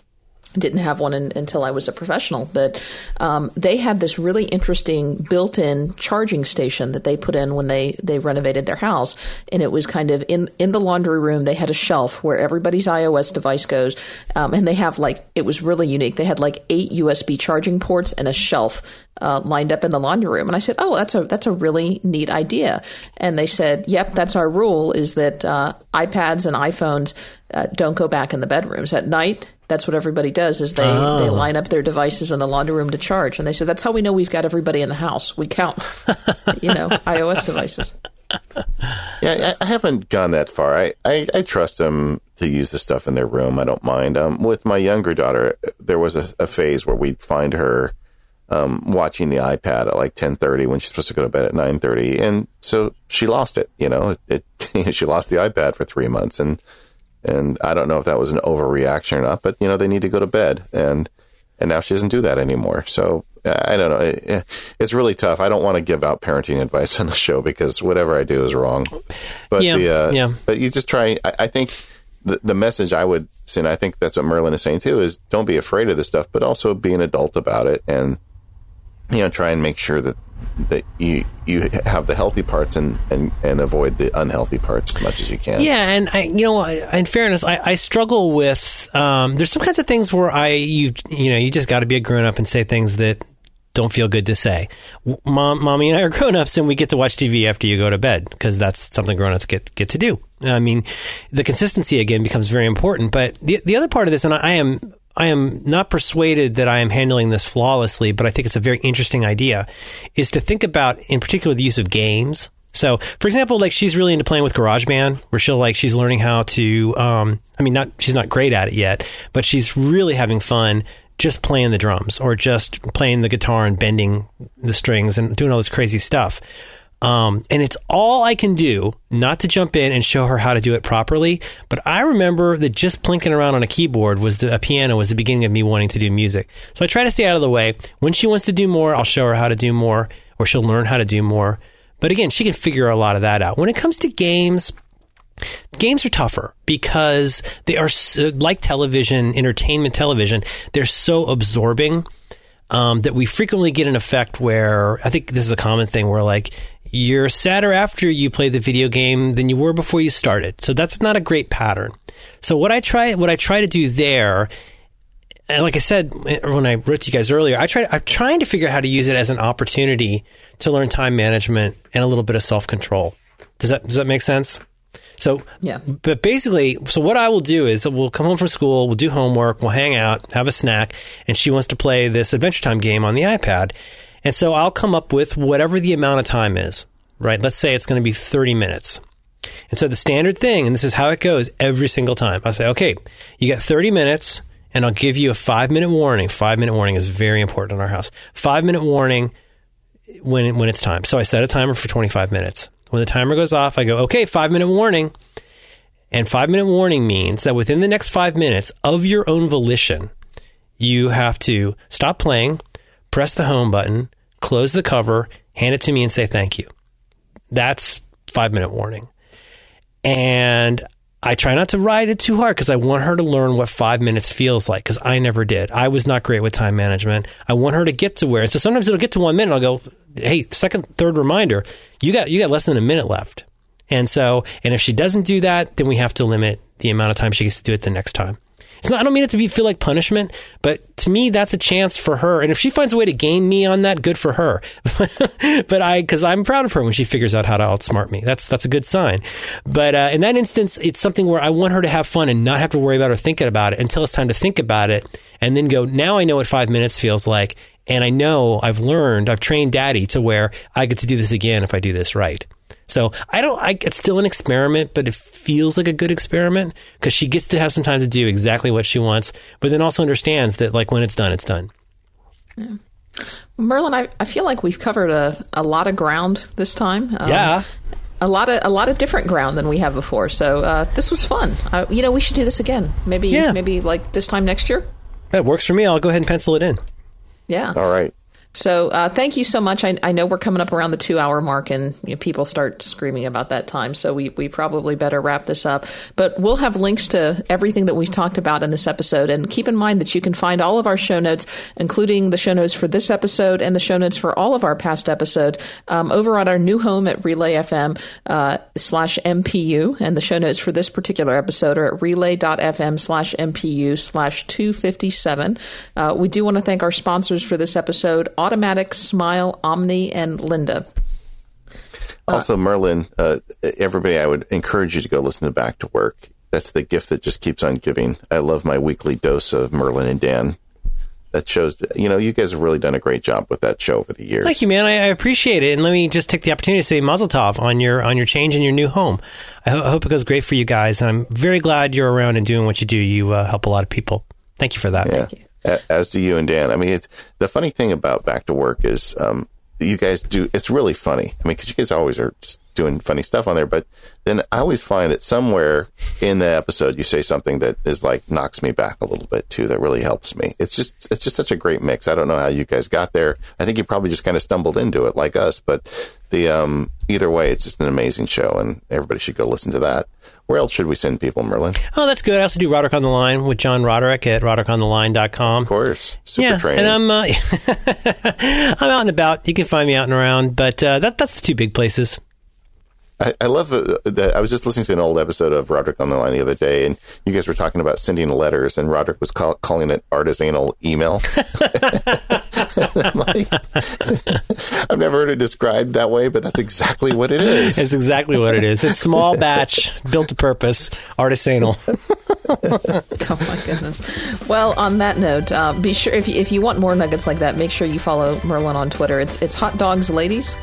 Didn't have one in, until I was a professional, but um, they had this really interesting built-in charging station that they put in when they they renovated their house, and it was kind of in in the laundry room. They had a shelf where everybody's iOS device goes, um, and they have like it was really unique. They had like eight USB charging ports and a shelf uh, lined up in the laundry room. And I said, "Oh, that's a that's a really neat idea." And they said, "Yep, that's our rule: is that uh, iPads and iPhones uh, don't go back in the bedrooms at night." That's what everybody does: is they Oh. they line up their devices in the laundry room to charge. And they said, "That's how we know we've got everybody in the house. We count, you know, iOS devices." Yeah, I, I haven't gone that far. I, I, I trust them to use the stuff in their room. I don't mind. Um, with my younger daughter, there was a, a phase where we'd find her um, watching the iPad at like ten thirty when she's supposed to go to bed at nine thirty, and so she lost it. You know, it, it she lost the iPad for three months, and and I don't know if that was an overreaction or not, but you know they need to go to bed, and and now she doesn't do that anymore. So I don't know. It, it's really tough. I don't want to give out parenting advice on the show because whatever I do is wrong. But Yeah, the, uh, yeah. but you just try. I, I think the the message I would send. I think that's what Merlin is saying too. Is don't be afraid of this stuff, but also be an adult about it, and you know try and make sure that that you you have the healthy parts and and and avoid the unhealthy parts as much as you can. Yeah, and I, you know, in fairness, I, I struggle with. Um, there's some kinds of things where I, you, you know, you just got to be a grown up and say things that don't feel good to say. Mom, mommy, and I are grown ups, and we get to watch TV after you go to bed because that's something grown ups get get to do. I mean, the consistency again becomes very important. But the the other part of this, and I, I am. I am not persuaded that I am handling this flawlessly, but I think it's a very interesting idea. Is to think about, in particular, the use of games. So, for example, like she's really into playing with GarageBand, where she'll like she's learning how to. Um, I mean, not she's not great at it yet, but she's really having fun just playing the drums or just playing the guitar and bending the strings and doing all this crazy stuff. Um, and it's all I can do not to jump in and show her how to do it properly. But I remember that just plinking around on a keyboard was the, a piano was the beginning of me wanting to do music. So I try to stay out of the way. When she wants to do more, I'll show her how to do more, or she'll learn how to do more. But again, she can figure a lot of that out. When it comes to games, games are tougher because they are so, like television, entertainment television. They're so absorbing um, that we frequently get an effect where I think this is a common thing where like you're sadder after you play the video game than you were before you started. So that's not a great pattern. So what I try what I try to do there and like I said when I wrote to you guys earlier, I try I'm trying to figure out how to use it as an opportunity to learn time management and a little bit of self control. Does that does that make sense? So Yeah. but basically, so what I will do is we'll come home from school, we'll do homework, we'll hang out, have a snack, and she wants to play this Adventure Time game on the iPad. And so I'll come up with whatever the amount of time is, right? Let's say it's going to be 30 minutes. And so the standard thing, and this is how it goes every single time. I'll say, okay, you got 30 minutes, and I'll give you a five minute warning. Five minute warning is very important in our house. Five minute warning when when it's time. So I set a timer for 25 minutes. When the timer goes off, I go, okay, five minute warning. And five minute warning means that within the next five minutes of your own volition, you have to stop playing, press the home button, close the cover, hand it to me, and say thank you. That's five minute warning. And I try not to ride it too hard because I want her to learn what five minutes feels like because I never did. I was not great with time management. I want her to get to where. So sometimes it'll get to one minute. I'll go, hey, second, third reminder, you got you got less than a minute left. And so, and if she doesn't do that, then we have to limit the amount of time she gets to do it the next time. It's not. I don't mean it to be feel like punishment, but to me, that's a chance for her. And if she finds a way to game me on that, good for her. but I, because I'm proud of her when she figures out how to outsmart me. That's that's a good sign. But uh, in that instance, it's something where I want her to have fun and not have to worry about or thinking about it until it's time to think about it, and then go. Now I know what five minutes feels like, and I know I've learned, I've trained Daddy to where I get to do this again if I do this right. So I don't. I, it's still an experiment, but it feels like a good experiment because she gets to have some time to do exactly what she wants, but then also understands that like when it's done, it's done. Merlin, I, I feel like we've covered a, a lot of ground this time. Um, Yeah. A lot of a lot of different ground than we have before. So uh, this was fun. Uh, you know, we should do this again. Maybe Yeah. maybe like this time next year. That works for me. I'll go ahead and pencil it in. Yeah. All right. So uh, thank you so much. I, I, know we're coming up around the two hour mark and you know, people start screaming about that time. So we, we probably better wrap this up. But we'll have links to everything that we've talked about in this episode. And keep in mind that you can find all of our show notes, including the show notes for this episode and the show notes for all of our past episodes, um, over on our new home at Relay FM uh, slash MPU. And the show notes for this particular episode are at relay.fm slash MPU slash 257. Uh, we do want to thank our sponsors for this episode. Automatic, Smile, Omni, and Lynda. Also, Merlin, uh, everybody, I would encourage you to go listen to Back to Work. That's the gift that just keeps on giving. I love my weekly dose of Merlin and Dan. That shows, you know, you guys have really done a great job with that show over the years. Thank you, man. I, I appreciate it. And let me just take the opportunity to say Mazel Tov on your on your change in your new home. I, ho- I hope it goes great for you guys. I'm very glad you're around and doing what you do. You uh, help a lot of people. Thank you for that. Yeah as do you and Dan. I mean, the funny thing about Back to Work is um, you guys do. It's really funny. I mean, because you guys always are just doing funny stuff on there. But then I always find that somewhere in the episode you say something that is like knocks me back a little bit too. That really helps me. It's just it's just such a great mix. I don't know how you guys got there. I think you probably just kind of stumbled into it like us. But the um, either way, it's just an amazing show, and everybody should go listen to that. Where else should we send people, Merlin? Oh, that's good. I also do Roderick on the Line with John Roderick at roderick.on-the-line.com. Of course. Super yeah, training. And I'm, uh, I'm out and about. You can find me out and around, but uh, that, that's the two big places. I, I love uh, that. I was just listening to an old episode of Roderick on the Line the other day, and you guys were talking about sending letters, and Roderick was call, calling it artisanal email. like, I've never heard it described that way, but that's exactly what it is. It's exactly what it is. It's small batch, built to purpose, artisanal. oh my goodness. Well, on that note, uh, be sure if you, if you want more nuggets like that, make sure you follow Merlin on Twitter. It's it's hotdogsladies.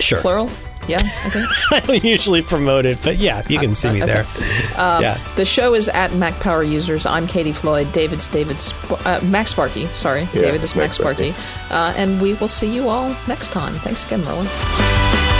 Sure. Plural. Yeah, okay. I don't usually promote it, but yeah, you can see me there. Um, yeah. The show is at Mac Power Users. I'm Katie Floyd. David's David Sp- uh, MacSparky. Sorry, Yeah, David is Max MacSparky. Sparky. Uh, and we will see you all next time. Thanks again, Merlin.